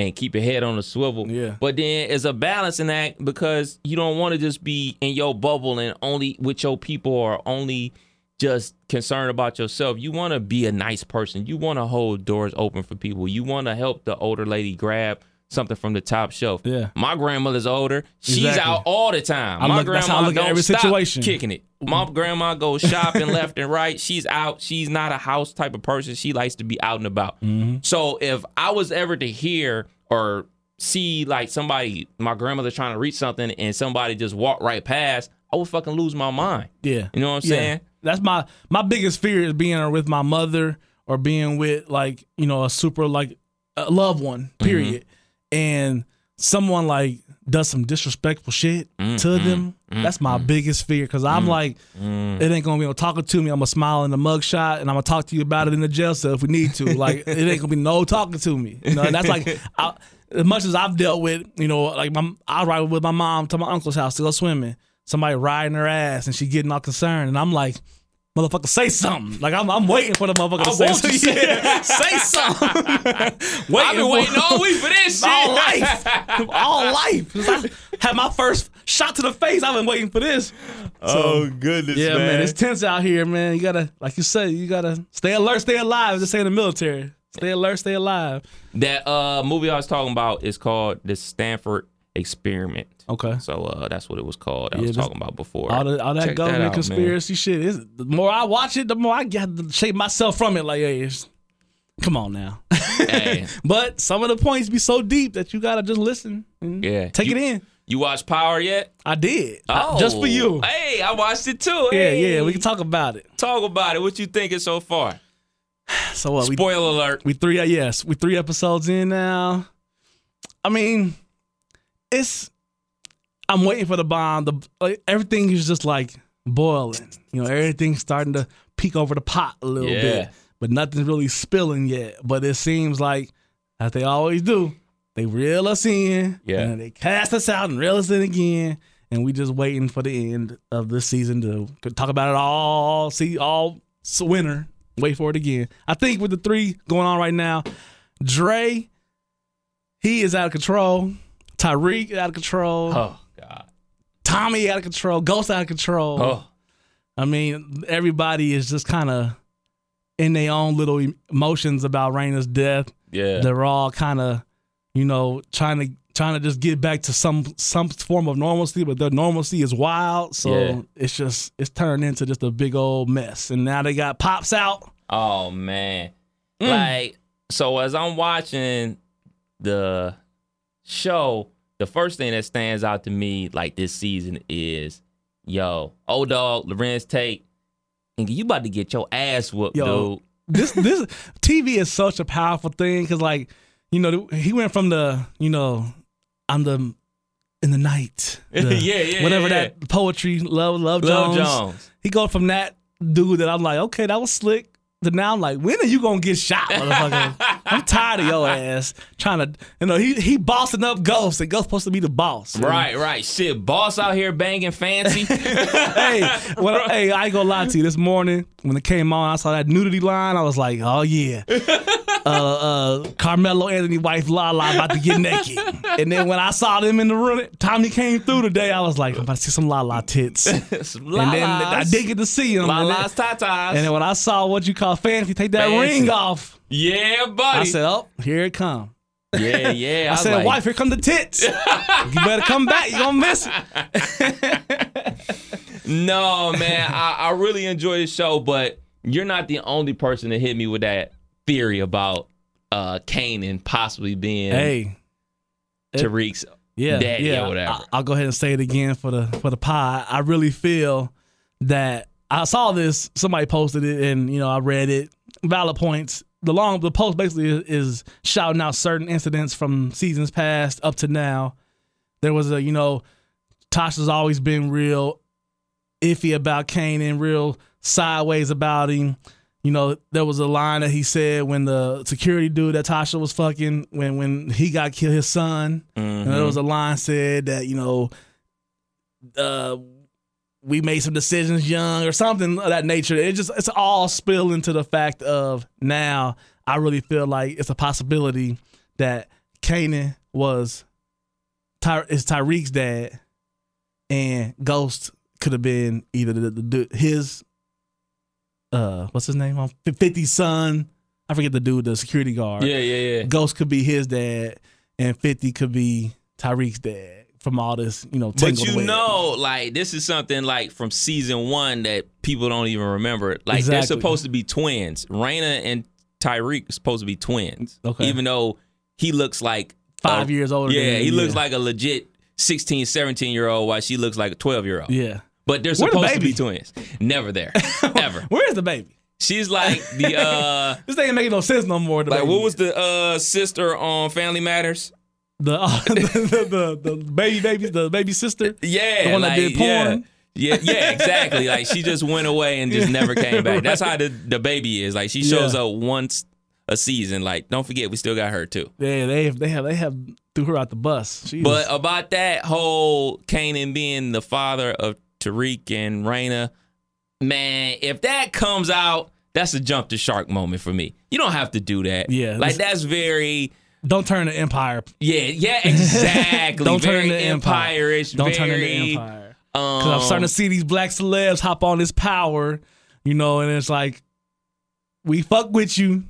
and keep your head on the swivel. Yeah. But then it's a balancing act because you don't want to just be in your bubble and only with your people or only just concerned about yourself. You want to be a nice person. You want to hold doors open for people. You want to help the older lady grab something from the top shelf. Yeah. My grandmother's older. She's Exactly. out all the time. I My look- that's how I grandma look don't every stop situation. kicking it. My grandma goes (laughs) shopping left and right. She's out. She's not a house type of person. She likes to be out and about. Mm-hmm. So if I was ever to hear or see like somebody, my grandmother trying to reach something and somebody just walk right past, I would fucking lose my mind. Yeah. You know what I'm Yeah. saying? That's my my biggest fear is being with my mother or being with like, you know, a super like a loved one, Mm-hmm. And someone like does some disrespectful shit to Mm-hmm. them. That's my biggest fear cuz I'm like Mm. it ain't to be no talking to me. I'm to smile in the mugshot and I'm to talk to you about it in the jail cell if we need to. Like it ain't to be no talking to me. You know, and that's like I, as much as I've dealt with, you know, like my, I ride with my mom to my uncle's house to go swimming. Somebody riding her ass and she getting all concerned, and I'm like, motherfucker, say something. Like I'm, I'm waiting for the motherfucker to I say want you to something. (laughs) say Yeah, say something. (laughs) I've been for- waiting all week for this (laughs) shit. all life, all life. Since I had my first shot to the face, I've been waiting for this. oh goodness, Yeah, man. it's tense out here, man. You gotta, like you said, you gotta stay alert, stay alive. Just say in the military, stay alert, stay alive. that uh movie I was talking about is called The Stanford Experiment. Okay. So uh, that's what it was called. I Yeah, was talking about before. All, the, all that Check government out, man. conspiracy shit is the more I watch it, the more I get to shape myself from it. Like, hey, come on now. (laughs) Hey, (laughs) but some of the points be so deep that you gotta just listen and Yeah. take You- it in. you watch Power yet? I did, Oh, just for you. Hey, I watched it too. Yeah, Hey. yeah, we can talk about it. talk about it. What you thinking so far? (sighs) So what? We, Spoiler alert. we three, yes, we three episodes in now. I mean, it's. I'm waiting for the bomb. The like, everything is just like boiling. You know, everything's starting to peek over the pot a little Yeah. bit, but nothing's really spilling yet. But it seems like, as they always do, they reel us in, Yeah. and then they cast us out and reel us in again. And we just waiting for the end of this season to to talk about it all. See all winter. Wait for it again. I think with the three going on right now, Dre, he is out of control. Tariq out of control. Oh God. Tommy out of control. Ghost out of control. Oh. I mean, everybody is just kind of in their own little emotions about Raina's death. Yeah. They're all kind of, you know, trying to trying to just get back to some some form of normalcy, but their normalcy is wild. So Yeah. it's just it's turned into just a big old mess. And now they got pops out. Oh man. Mm. Like so as I'm watching the show, the first thing that stands out to me like this season is, yo, old dog Larenz Tate, nigga, you about to get your ass whooped, Yo. dude. this this (laughs) TV is such a powerful thing because like you know he went from the you know I'm the in the night (laughs) the- Yeah, yeah, whatever yeah, that poetry love love Love Jones. Jones. he go from that dude that I'm like okay that was slick to now I'm like when are you gonna get shot motherfucker (laughs) I'm tired of your ass trying to you know he he bossing up Ghost and Ghost supposed to be the boss Right, right. Shit, boss out here banging fancy. (laughs) hey, I, (laughs) hey, I ain't gonna lie to you. This morning when it came on, I saw that nudity line. I was like, oh yeah, uh, uh, Carmelo Anthony wife Lala about to get naked. And then when I saw them in the room, Tommy came through today. I was like, I'm about to see some Lala tits. (laughs) And then I did get to see them. And Lalas, then, tatas. and then when I saw what you call fancy, take that Fancy. ring off. yeah, buddy. I said, oh, here it come. yeah, yeah. (laughs) I, was said, like, wife, here come the tits. you better come back. You gonna miss it. (laughs) No, man, I, I really enjoy the show, but you're not the only person to hit me with that theory about uh Kanan possibly being Hey, Tariq's yeah, daddy yeah. or whatever. I, will go ahead and say it again for the for the pod. I really feel that I saw this. Somebody posted it, and you know I read it. Valid points. The long the post basically is, is shouting out certain incidents from seasons past up to now. There was a you know Tasha's always been real iffy about Kanan, real sideways about him. You know, there was a line that he said when the security dude that Tasha was fucking when when he got killed, his son. And there was a line said that you know, uh, we made some decisions young or something of that nature. It just it's all spill into the fact of now. I really feel like it's a possibility that Kanan was Ty- is Tariq's dad, and Ghost could have been either the, the, the his uh what's his name on 50's son. I forget the dude, the security guard. yeah, yeah, yeah. Ghost could be his dad, and 50 could be Tariq's dad from all this, you know, But you web. know, like this is something like from season one that people don't even remember. Like they're supposed to be twins. Raina and Tariq are supposed to be twins. Okay. Even though he looks like Five a- years older Yeah, he looks like a legit 16, 17 year old, while she looks like a 12 year old. Yeah. But they're Where the supposed to be twins. Never there. (laughs) Ever. Where's the baby? She's like the (laughs) uh This ain't making no sense no more. Like baby. what was the uh sister on Family Matters? the, uh, (laughs) the, the the baby baby the baby sister? Yeah, The one that did porn? Yeah, yeah, yeah, exactly. like she just went away and just never came back. That's how the the baby is. Like she shows Yeah. up once a season. Like don't forget, we still got her too. Yeah, they they have they have threw her out the bus. She But about that whole Kanan being the father of Tariq and Raina, man, if that comes out, that's a jump the shark moment for me. You don't have to do that. Yeah, like that's very. don't turn the empire. Yeah, yeah, (laughs) exactly. Don't turn very into empire. empire-ish. Don't very, turn the empire. Because I'm Um, starting to see these black celebs hop on this power, you know, and it's like, we fuck with you.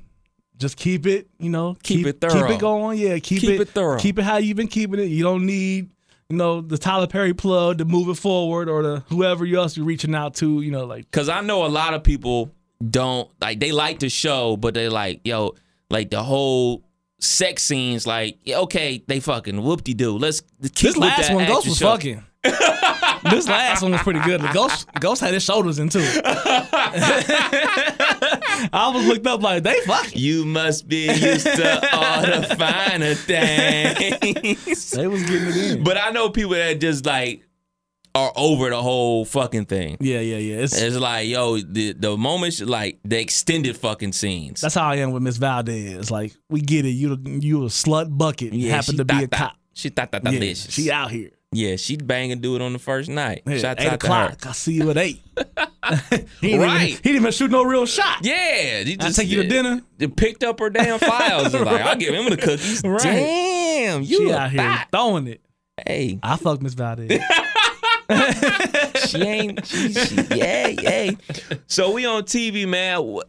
Just keep it, you know, Keep it thorough. keep it going. Yeah, keep, Keep it, it thorough. Keep it how you've been keeping it. You don't need, you know, the Tyler Perry plug to move it forward or the whoever else you're reaching out to. You know, like Cause I know a lot of people don't like they like the show, but they like, yo, like the whole sex scenes, like, okay, they fucking whoop de doo. Let's keep this last that one, Ghost was show. fucking. (laughs) this last one was pretty good. The Ghost, Ghost had his shoulders into it. (laughs) I was looked up like they fuck. You must be used to all the finer things. They was getting it in. but I know people that just like are over the whole fucking thing. Yeah, yeah, yeah. It's, It's like, yo, the the moments like the extended fucking scenes. That's how I am with Miss Valdez. Like, we get it. You you a slut bucket. You happen she to be thought a that- cop. She thought that Yeah, delicious. she out here. Yeah, she'd bang and do it on the first night. Yeah, Shots eight out o'clock. I see you at eight. (laughs) he didn't Right. Even, he didn't even shoot no real shot. Yeah, he I take you to dinner. Picked up her damn files. and like, I'll give him the (laughs) cookies. Right. Damn, you She a out here throwing it. Hey, I fuck Miss Valdez. (laughs) she ain't. She, she, yeah, yeah. So we on TV, man.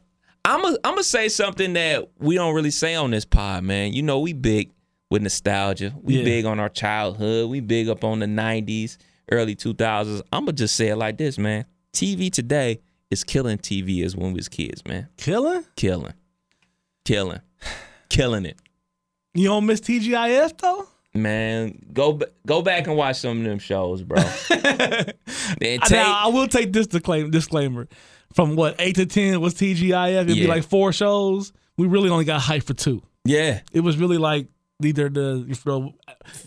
I'm a, I'm gonna say something that we don't really say on this pod, man. You know, we big with nostalgia. We Yeah. big on our childhood. We big up on the '90s, early 2000s. I'm gonna just say it like this, man. TV today is killing TV as when we was kids, man. Killing? Killing, killing, (sighs) killing it. You don't miss TGIF though? Man, go go back and watch some of them shows, bro. (laughs) take, now I will take this disclaimer. Disclaimer from what eight to ten was TGIF. It'd be like four shows. We really only got hype for two. yeah, It was really like either the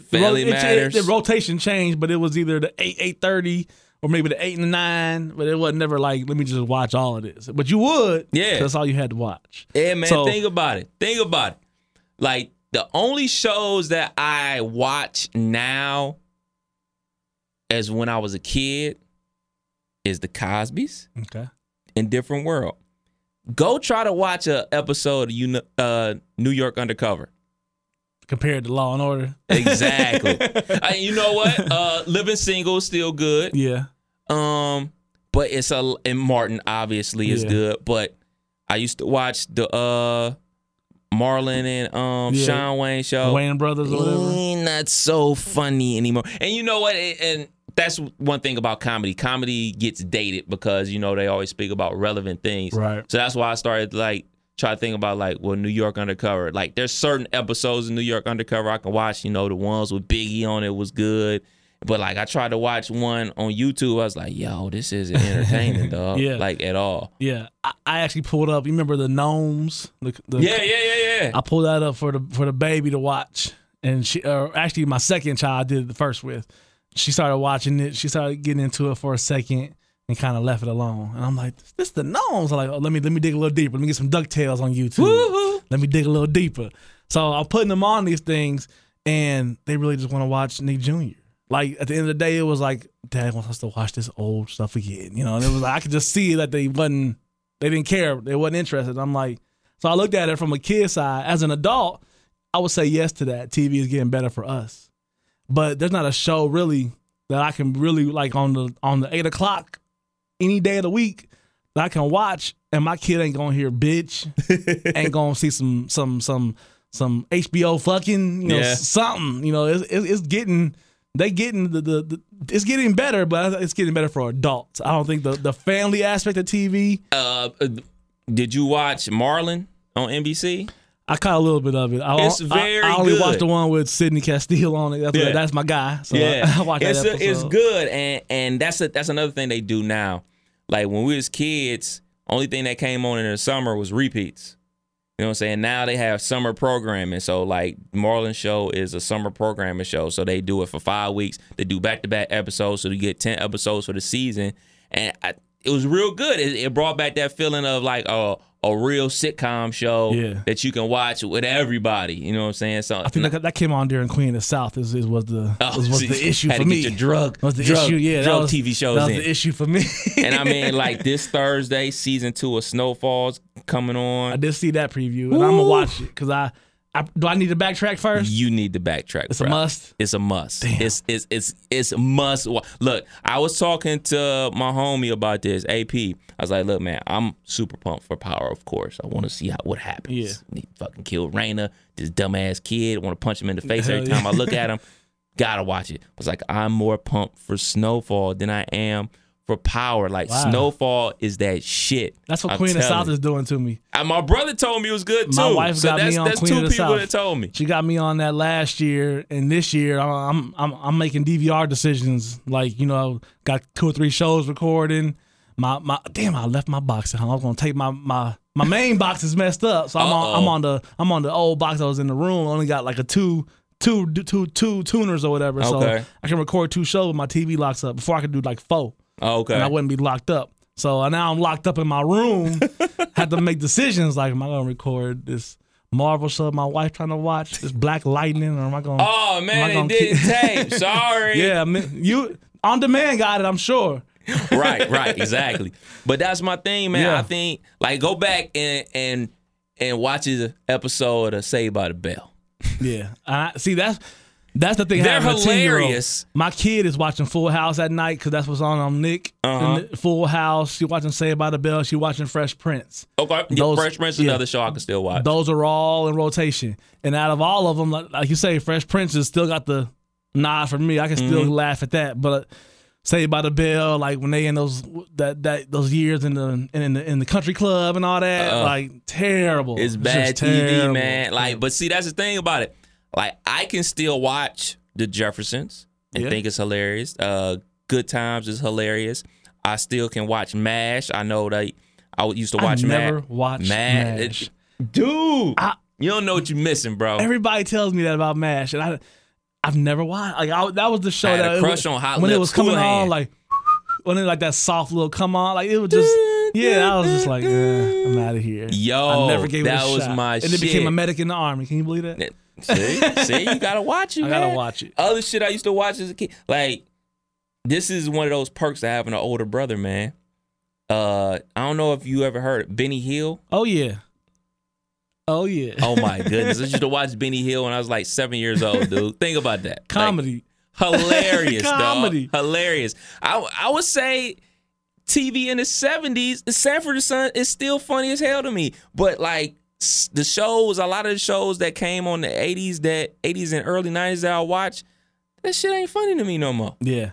Family it- it- the rotation changed, but it was either the eight eight thirty or maybe the eight and the nine. But it wasn't never like let me just watch all of this. But you would, yeah. that's all you had to watch. Yeah, man, So- think about it. Think about it. Like the only shows that I watch now as when I was a kid is the Cosby's Okay. in Different World. Go try to watch a episode of you uh, New York Undercover. Compared to Law and Order. Exactly. (laughs) Uh, you know what? Uh, Living Single is still good. Yeah. Um, but it's a and Martin obviously is Yeah. good. But I used to watch the uh Marlon and um Yeah. Sean Wayne show. Wayans Brothers or whatever. Not so funny anymore. And you know what? And- And that's one thing about comedy. Comedy gets dated because you know they always speak about relevant things. Right. So that's why I started like try to think about like well New York Undercover. Like there's certain episodes of New York Undercover I can watch. You know the ones with Biggie on it was good. But like I tried to watch one on YouTube. I was like, yo, this isn't (laughs) entertaining, dog. Yeah. Like at all. Yeah. I, I actually pulled up. You remember the gnomes? The, the, Yeah, yeah, yeah, yeah. I pulled that up for the for the baby to watch, and she, or actually my second child I did it the first with. She started watching it. She started getting into it for a second and kind of left it alone. And I'm like, this the gnomes. I'm like, oh, let me let me dig a little deeper. Let me get some Ducktales on YouTube. Let me dig a little deeper. So I'm putting them on these things, and they really just want to watch Nick Jr. Like at the end of the day, it was like, Dad wants us to watch this old stuff again. You know, and it was like I could just see that they wasn't, they didn't care, they wasn't interested. I'm like, so I looked at it from a kid's side. As an adult, I would say yes to that. TV is getting better for us, but there's not a show really that I can really like on the on the eight o'clock any day of the week that I can watch, and my kid ain't gonna hear bitch, (laughs) ain't gonna see some some some some HBO fucking you know Yeah. something. You know, it's, it's, it's getting they getting the, the, the it's getting better, but it's getting better for adults. I don't think the the family aspect of TV. Uh, uh, did you watch Marlon on NBC? I caught a little bit of it. I, It's I- very I, only good. watched the one with Sidney Castile on it. That's, Yeah. that's my guy. So yeah, I, (laughs) I watched it's that a- it's good, and and that's a, that's another thing they do now. Like when we was kids, only thing that came on in the summer was repeats. You know what I'm saying? Now they have summer programming. So like Marlon Show is a summer programming show. So they do it for five weeks. They do back to back episodes. So you get ten episodes for the season, and I, it was real good. It, it brought back that feeling of like a a real sitcom show Yeah. that you can watch with everybody. You know what I'm saying? So I think that, that came on during Queen of the South. Is, is was the (laughs) Oh, was, was see, the issue had for to me. get your drug- was the drug- issue? Yeah, that drug was, TV shows That was in. the issue for me. and I mean, (laughs) like this Thursday, season two of Snowfall's coming on. I did see that preview, and I'm gonna watch it because I, I do I need to backtrack first. You need to backtrack. It's a must? It's a must. It's it's it's it's a must. Look, I was talking to my homie about this. AP. I was like, look, man, I'm super pumped for Power. Of course, I want to see how what happens. Yeah. He fucking killed Raina, this dumbass kid. Want to punch him in the face Hell every yeah. time I look at him. (laughs) Gotta watch it. I was like, I'm more pumped for Snowfall than I am for Power. Like Wow. Snowfall is that shit. That's what I'm Queen of the South is doing to me. And my brother told me it was good too. My wife so got that's, me on that's Queen two of the people South. that told me. She got me on that last year, and this year I'm I'm I'm, making DVR decisions. Like you know, got two or three shows recording. My my damn, I left my box at home. I was gonna take my my my main box is messed up, so I'm on. I'm on the I'm on the old box I was in the room. Only got like a two. Two, two, two tuners or whatever, so Okay. I can record two shows with my TV locks up before I could do like four, Oh, okay. and I wouldn't be locked up. So now I'm locked up in my room, (laughs) had to make decisions like, am I gonna record this Marvel show my wife trying to watch, this Black Lightning, or am I gonna? Oh man, gonna they didn't keep- tape. (laughs) Sorry. yeah, I mean, you on demand got it, I'm sure. (laughs) right, right, exactly. But that's my thing, man. Yeah. I think like go back and and and watch an episode of Saved by the Bell. Yeah, I, see that's that's the thing. They're having a 10-year-old. hilarious. My kid is watching Full House at night because that's what's on on Nick. Uh-huh. Full House. She watching Saved by the Bell. She watching Fresh Prince. Okay, Those- Fresh Prince is yeah. another show I can still watch. Those are all in rotation. And out of all of them, like, like you say, Fresh Prince has still got the nod for me. I can still Mm-hmm. laugh at that. But Saved by the Bell, like when they in those that that those years in the in the in the country club and all that, Uh-uh. like terrible. It's just bad TV, terrible. man. Like, but see, that's the thing about it. Like I can still watch The Jeffersons and Yeah. think it's hilarious. Uh, Good Times is hilarious. I still can watch MASH. I know that I used to watch MASH. I never MASH. watched MASH. MASH. Dude, I- you don't know what you're missing, bro. Everybody tells me that about Mash, and I, I've never watched. Like I, that was the show I had that a crush was- on Hot when it was coming on, like when it like that soft little come on, like it was just yeah. I was just like, eh, I'm out of here. Yo, I never gave that it a was shot. my and it became a medic in the army. Can you believe that? See, see, you gotta watch it. I gotta watch it. Other shit I used to watch as a kid, like this is one of those perks of having an older brother, man. Uh, I don't know if you ever heard of Benny Hill. Oh yeah. Oh yeah. Oh my (laughs) goodness, I used to watch Benny Hill when I was like seven years old, dude. (laughs) Think about that. Like, Comedy. hilarious, (laughs) Comedy. dog. Hilarious. I I would say TV in the seventies, Sanford and Son is still funny as hell to me. But like the shows, a lot of the shows that came on the eighties, that eighties and early nineties that I watch, that shit ain't funny to me no more. yeah.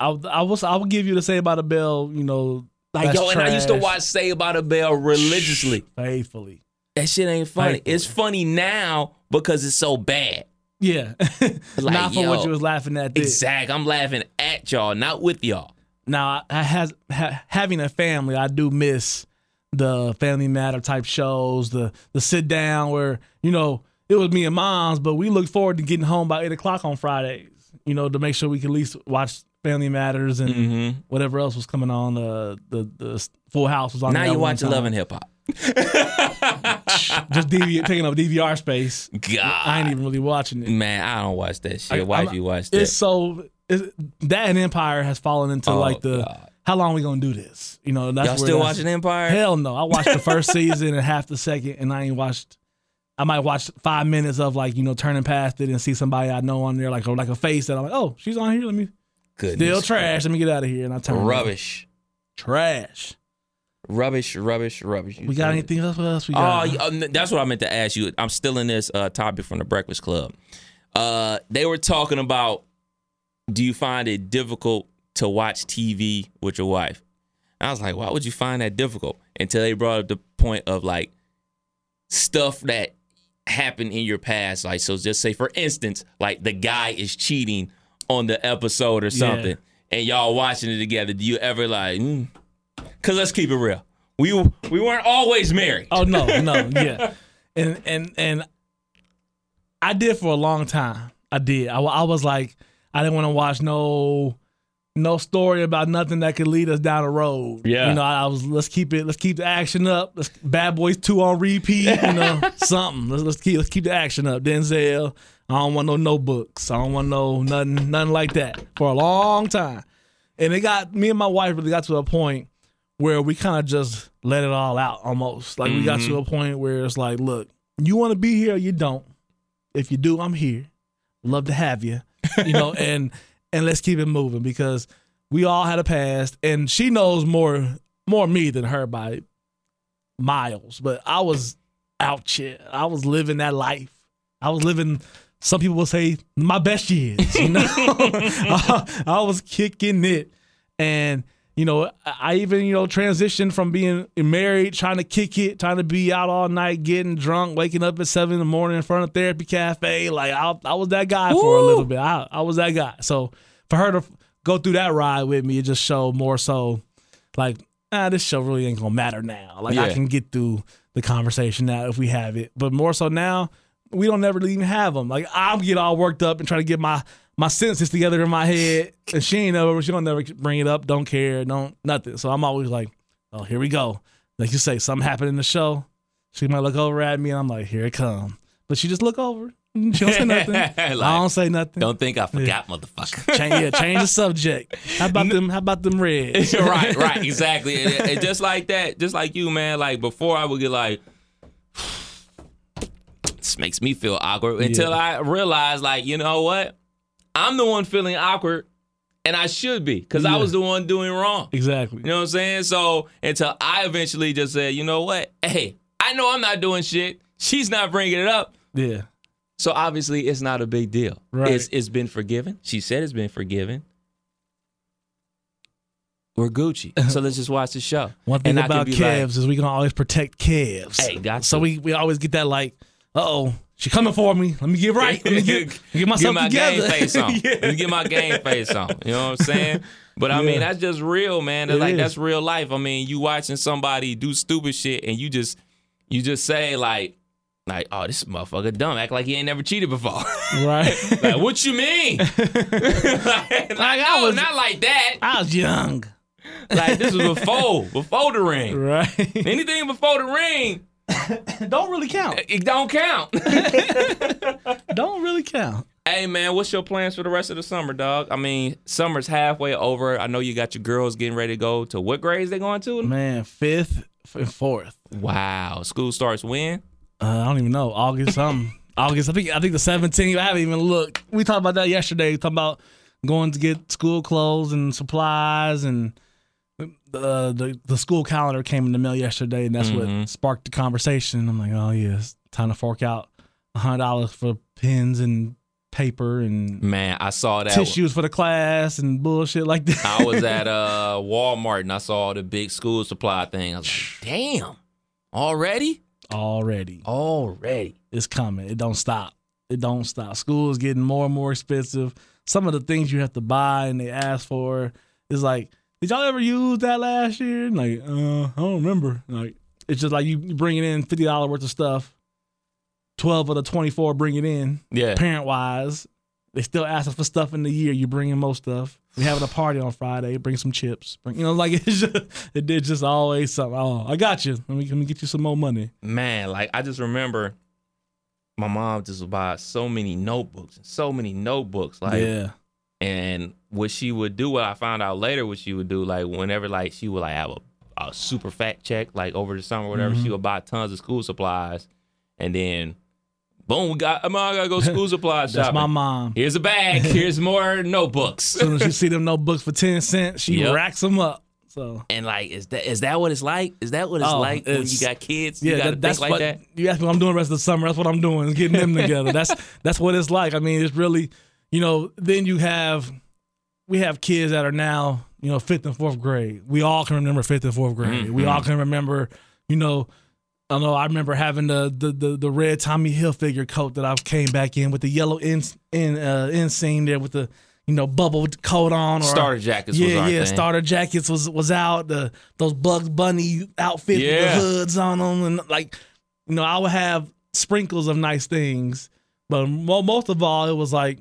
I I was I will give you the Saved by the Bell. You know. Like yo, and I used to watch Saved by the Bell religiously. faithfully. That shit ain't funny. Faithfully. It's funny now because it's so bad. Yeah. (laughs) Not for yo, what you was laughing at. Then. Exact. I'm laughing at y'all, not with y'all. Now, I has ha, having a family, I do miss the Family Matter type shows, the the sit down where you know it was me and mom's, but we looked forward to getting home by eight o'clock on Fridays. You know, to make sure we could at least watch Family Matters and Mm-hmm. whatever else was coming on. Uh, the the Full House was on. Now you watch time. Love and Hip Hop. Just DV, taking up DVR space. God. I ain't even really watching it. Man, I don't watch that shit. I- Why I'm- you watch that? It's so it's, that and Empire has fallen into Oh, like the God. How long are we gonna do this? You know, that's Y'all still that's- watching Empire? Hell no. I watched the first (laughs) season and half the second, and I ain't watched. I might watch five minutes of like you know turning past it and see somebody I know on there like or like a face that I'm like, oh, she's on here. Let me Goodness. still trash. Let me get out of here, and I turn. Rubbish. trash. Rubbish, rubbish, rubbish. We got anything else? What else we Oh, got? um, that's what I meant to ask you. I'm still in this uh, topic from the Breakfast Club. Uh, they were talking about do you find it difficult to watch TV with your wife? I was like, why would you find that difficult? Until they brought up the point of like stuff that happened in your past. Like, so just say, for instance, like the guy is cheating on the episode or something, and y'all watching it together. Do you ever like, mm? Cause let's keep it real. We we weren't always married. Oh no, (laughs) no, yeah, and and and I did for a long time. I did. I, I was like, I didn't want to watch no no story about nothing that could lead us down the road. Yeah. you know, I, I was let's keep it, let's keep the action up. Let's Bad Boys Two on repeat. You know, (laughs) something. Let's let's keep let's keep the action up. Denzel. I don't want no notebooks. I don't want no nothing nothing like that for a long time. And it got me and my wife really got to a point where we kind of just let it all out almost. Like we got to mm-hmm. a point where it's like, look, you want to be here or you don't. If you do, I'm here. Love to have you. You know, (laughs) and and let's keep it moving because we all had a past and she knows more more me than her by miles. But I was out shit. I was living that life. I was living some people will say my best years, you know. I, (laughs) (laughs) I was kicking it. And, you know, I even, you know, transitioned from being married, trying to kick it, trying to be out all night, getting drunk, waking up at seven in the morning in front of therapy cafe. Like I, I was that guy for a little bit. I, I was that guy. So for her to go through that ride with me, it just showed more so like, ah, this show really ain't gonna matter now. Like I can get through the conversation now if we have it. But more so now, we don't never even have them. Like I'll get all worked up and try to get my my sentences together in my head, and she ain't never she don't never bring it up, don't care, don't nothing. So I'm always like, oh, here we go. Like you say, something happened in the show. She might look over at me, and I'm like, here it come. But she just look over. She don't say nothing. (laughs) I don't say nothing. Don't think I forgot, motherfucker. change, yeah, change the (laughs) subject. How about them? How about them reds? (laughs) right, right, exactly. And, and just like that, just like you, man. Like before, I would get like, (sighs) this makes me feel awkward until I realize, like, you know what? I'm the one feeling awkward, and I should be because I was the one doing wrong. Exactly. You know what I'm saying? So until I eventually just said, you know what? Hey, I know I'm not doing shit. She's not bringing it up. Yeah. So obviously, it's not a big deal. Right. It's it's been forgiven. She said it's been forgiven. We're Gucci. (laughs) So let's just watch the show. One thing And about Kevs like, is we can always protect Kevs. Hey, got so we we always get that like, uh oh, she coming for me. Let me get right. Let me get, get (laughs) myself get my together. game face on. Yeah. (laughs) Let me get my game face on. You know what I'm saying? But I mean, that's just real, man. That's It like is. that's real life. I mean, you watching somebody do stupid shit, and you just you just say like, like, oh, this motherfucker dumb, act like he ain't never cheated before. (laughs) Right. like, what you mean? like, like, I was- not like that. I was young. Like this was before, before the ring. Right. Anything before the ring, (coughs) Don't really count. it don't count. (laughs) Don't really count. Hey man, what's your plans for the rest of the summer, dog? I mean, summer's halfway over. I know you got your girls getting ready to go to what grades they going to? Man, fifth and fourth. Wow, school starts when? Uh, I don't even know. August something. (laughs) August. I think. I think the seventeenth. I haven't even looked. We talked about that yesterday. Talking about going to get school clothes and supplies and. Uh, the the school calendar came in the mail yesterday, and that's Mhm. what sparked the conversation. I'm like, oh yeah, it's time to fork out a hundred dollars for pens and paper and Man, I saw that. tissues for the class and bullshit like that. I was at (laughs) uh Walmart and I saw the big school supply thing. I was like, (sighs) damn, already? already. Already. it's coming. It don't stop. It don't stop. School is getting more and more expensive. Some of the things you have to buy and they ask for is like, did y'all ever use that last year? And like, uh, I don't remember. Like, it's just like you bringing in fifty dollars worth of stuff. Twelve of the twenty four bring it in. Yeah. Parent wise, they still ask us for stuff in the year. You bring in most stuff. We having a party on Friday. Bring some chips. Bring, you know, like (laughs) it's just it did just always something. Oh, I got you. Let me let me get you some more money. Man, like I just remember my mom just would buy so many notebooks and so many notebooks. Like yeah. And what she would do, what I found out later, what she would do, like whenever like she would like have a, a super fat check, like over the summer, or whatever, Mm-hmm. she would buy tons of school supplies, and then boom, we got, I'm I gotta go school (laughs) supplies shop. That's shopping. my mom. Here's a bag. (laughs) Here's more notebooks. As soon as you see them notebooks for ten cents, she Yep. racks them up. So and like, is that is that what it's like? Is that what it's Oh, like when you got kids? yeah, that, that's like what that. you ask me. What I'm doing the rest of the summer. That's what I'm doing. Is getting them together. That's (laughs) that's what it's like. I mean, it's really, you know. Then you have, we have kids that are now, you know, fifth and fourth grade. We all can remember fifth and fourth grade. We Mm-hmm. all can remember, you know. I know. I remember having the the the, the red Tommy Hilfiger coat that I came back in with the yellow in in uh, inseam there with the you know bubble coat on or Starter jackets yeah, yeah. thing. Starter jackets was was out. The those Bugs Bunny outfits with the hoods on them, and like you know, I would have sprinkles of nice things, but most of all, it was like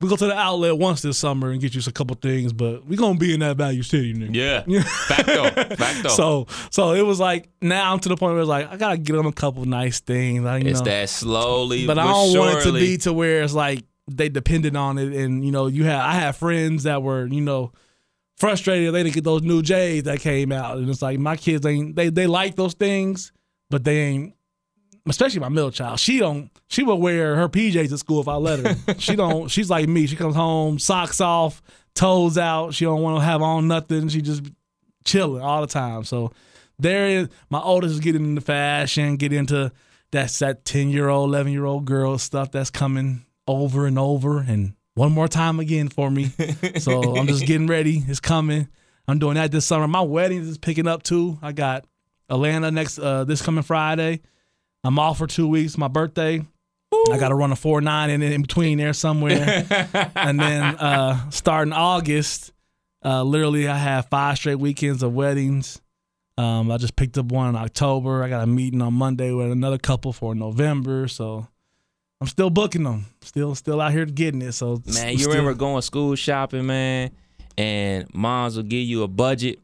we go to the outlet once this summer and get you a couple things, but we're gonna be in that Value City, nigga. Yeah, (laughs) facto, facto. So so it was like now I'm to the point where it's like I gotta get them a couple nice things. Like, you it's know, that slowly, but I but don't want it to be to where it's like they depended on it, and you know, you have I have friends that were you know frustrated they didn't get those new J's that came out, and it's like my kids ain't they they like those things, but they ain't. Especially my middle child, she don't. She will wear her PJs at school if I let her. (laughs) she don't. She's like me. She comes home, socks off, toes out. She don't want to have on nothing. She just chilling all the time. So there is my oldest is getting into fashion, get into that's that ten year old, eleven year old girl stuff that's coming over and over and one more time again for me. so I'm just getting ready. It's coming. I'm doing that this summer. My wedding is picking up too. I got Atlanta next uh this coming Friday. I'm off for two weeks, my birthday. I got to run a four nine in in between there somewhere, (laughs) and then uh, starting August, uh, literally I have five straight weekends of weddings. Um, I just picked up one in October. I got a meeting on Monday with another couple for November. So I'm still booking them. Still, still out here getting it. So Man, you still- remember going school shopping, man, and moms will give you a budget,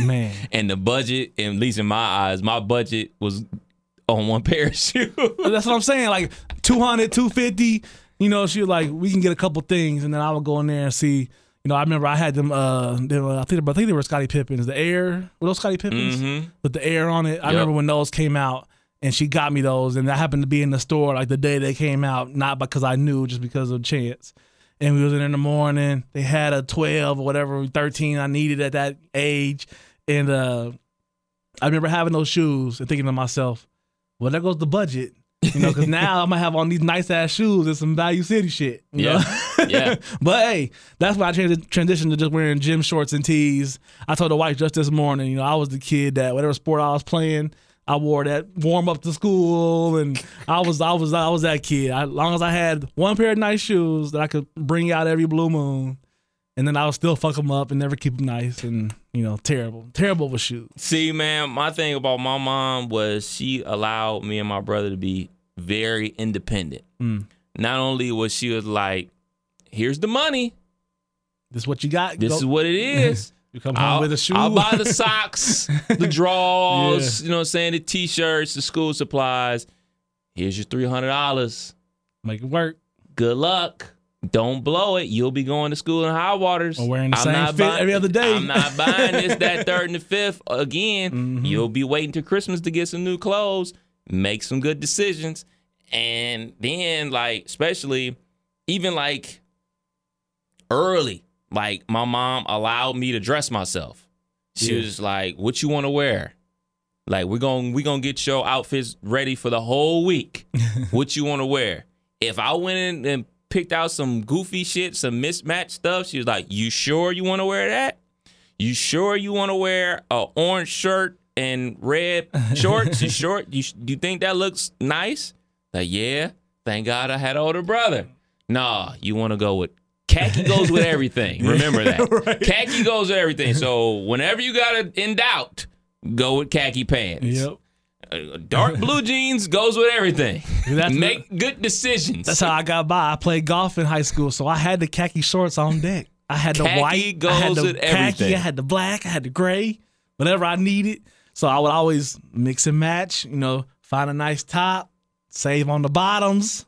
man? (laughs) and the budget, at least in my eyes, my budget was on one pair of (laughs) shoes. That's what I'm saying. Like 200, 250. You know, she was like, we can get a couple things, and then I would go in there and see. You know, I remember I had them. Uh, they were, I think, I think they were Scottie Pippens. The Air were those Scottie Pippens Mhm. with the Air on it. I Yep. remember when those came out, and she got me those, and I happened to be in the store like the day they came out, not because I knew, just because of chance. And we was in, in the morning. They had a 12 or whatever, 13 I needed at that age, and uh, I remember having those shoes and thinking to myself, well, there goes the budget. You know, because (laughs) now I'm gonna have on these nice ass shoes and some Value City shit. You Yeah. know? (laughs) Yeah. (laughs) but hey, that's why I trans- transitioned to just wearing gym shorts and tees. I told the wife just this morning, you know, I was the kid that whatever sport I was playing, I wore that warm up to school, and I was I was I was that kid. I, as long as I had one pair of nice shoes that I could bring out every blue moon, and then I would still fuck them up and never keep them nice, and you know, terrible, terrible with shoes. See, man, my thing about my mom was she allowed me and my brother to be very independent. Mm. Not only was she was like, "Here's the money. This is what you got. This Go- is what it (laughs) is." you come home I'll, with a shoe. I'll buy the (laughs) socks, the drawers, you know what I'm saying, the t-shirts, the school supplies. Here's your three hundred dollars. Make it work. Good luck. Don't blow it. You'll be going to school in high waters. Or wearing the I'm same not fit buying- every other day. I'm not buying this, that, (laughs) third, and the fifth again. Mm-hmm. You'll be waiting till Christmas to get some new clothes. Make some good decisions. And then, like, especially even like early, like my mom allowed me to dress myself. She Yeah. was like, "What you want to wear?" Like we're gonna we're going to get your outfits ready for the whole week. (laughs) what you want to wear? If I went in and picked out some goofy shit, some mismatched stuff, she was like, "You sure you want to wear that? You sure you want to wear a orange shirt and red (laughs) shorts? you short? you do you think that looks nice?" Like, "Yeah, thank God I had an older brother." Nah, you want to go with khaki goes with everything. (laughs) Remember that. (laughs) Khaki goes with everything. So whenever you got it in doubt, go with khaki pants. Yep. Dark (laughs) blue jeans goes with everything. That's (laughs) Make good decisions. That's how I got by. I played golf in high school, so I had the khaki shorts on deck. I had the Khaki white, I had the with khaki, everything. I had the black, I had the gray, whatever I needed. So I would always mix and match. You know, find a nice top, save on the bottoms.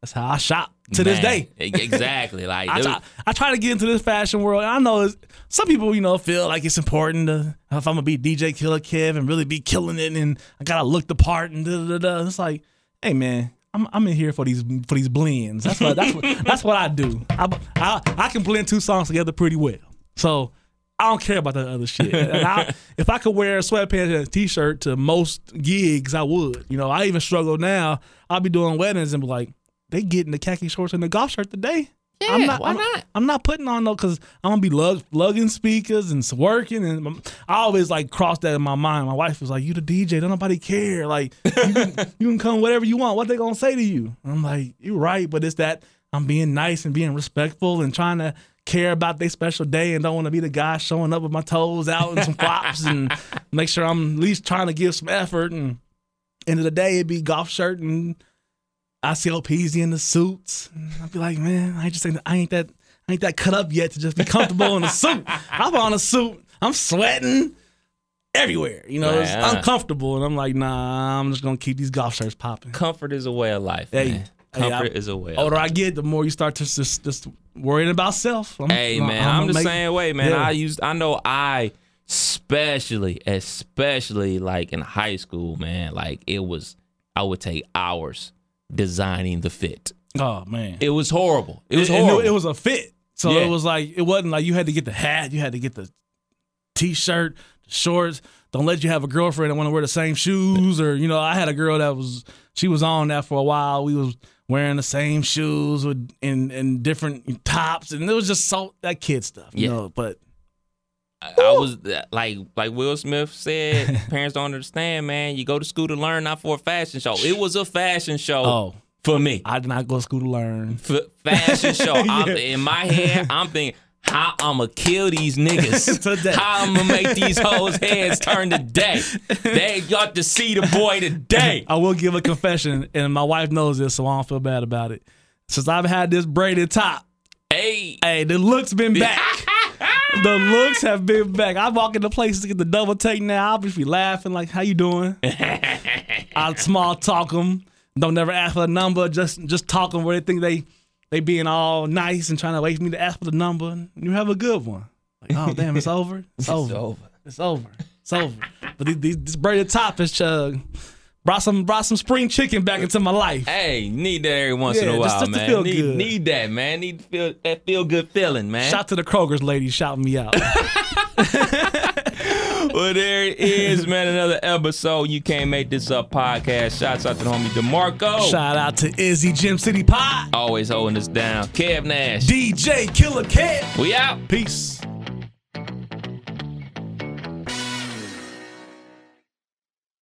That's how I shop to this day. Exactly. Like (laughs) I try, I try to get into this fashion world. And I know it's, some people, you know, feel like it's important to if I'm gonna be DJ Killer Kev and really be killing it, and I gotta look the part and da da da. It's like, hey man, I'm I'm in here for these for these blends. That's what that's what that's what I do. I, I I can blend two songs together pretty well. So I don't care about that other shit. I, if I could wear sweatpants and a t-shirt to most gigs, I would. You know, I even struggle now. I'll be doing weddings and be like, they getting the khaki shorts and the golf shirt today. I'm Yeah, not, why I'm, not? I'm not putting on though because I'm gonna be lug, lugging speakers and working, and I always like cross that in my mind. My wife was like, "You the DJ, don't nobody care. Like you can, (laughs) you can come whatever you want. What they gonna say to you?" I'm like, "You're right, but it's that I'm being nice and being respectful and trying to care about their special day and don't want to be the guy showing up with my toes out and some flops and make sure I'm at least trying to give some effort. And end of the day, it'd be golf shirt and ICLPZ in the suits. Mm, I'd be like, man, I just ain't, I ain't that I ain't that cut up yet to just be comfortable in a (laughs) suit. I'm on a suit. I'm sweating everywhere. You know, it's Yeah. uncomfortable. And I'm like, nah, I'm just gonna keep these golf shirts popping. comfort is a way of life. Hey, man. hey, Comfort I- is a way. Of older. I get, the more you start to just just worrying about self. I'm, Hey man, I'm, gonna the make- same way, man. Yeah. I used I know I especially especially like in high school, man, like it was I would take hours designing the fit. Oh man, It was horrible. It was And- and horrible. It, was a fit, so Yeah. it was like it wasn't like you had to get the hat, you had to get the t-shirt, the shorts. Don't let you have a girlfriend that want to wear the same shoes, or you know, I had a girl that was she was on that for a while. We was wearing the same shoes with in in different tops, and it was just so that kid stuff, you Yeah. know. But I was like like Will Smith said, (laughs) parents don't understand, man. You go to school to learn, not for a fashion show. It was a fashion show oh, for me. I did not go to school to learn. F- fashion show. (laughs) I'm, in my head, I'm thinking how I'ma kill these niggas. (laughs) Today. How I'ma make these hoes' heads turn today. They got to see the boy today. I will give a confession, and my wife knows this, so I don't feel bad about it. Since I've had this braided top, Hey, Hey, the looks been back. The looks have been back. I walk into places to get the double take now. I'll just be laughing like, "How you doing?" (laughs) I small talk them. Don't never ask for a number. Just just talk them where they think they they being all nice and trying to wait for me to ask for the number. And you have a good one. Like, oh damn, it's (laughs) over. It's over. over. It's over. It's over. But these, these, this braided top is uh, brought some brought some spring chicken back into my life. Hey, need that every once in a while, just to man. feel need, good. need that, man. Need to feel that feel good feeling, man. Shout to the Kroger's lady shouting me out. (laughs) well, there it is, man. Another episode. You can't make this up podcast. Shouts out to the homie DeMarco. Shout out to Izzy Gym City Pie. Always holding us down. Kev Nash. DJ Killer Cat. we out. Peace.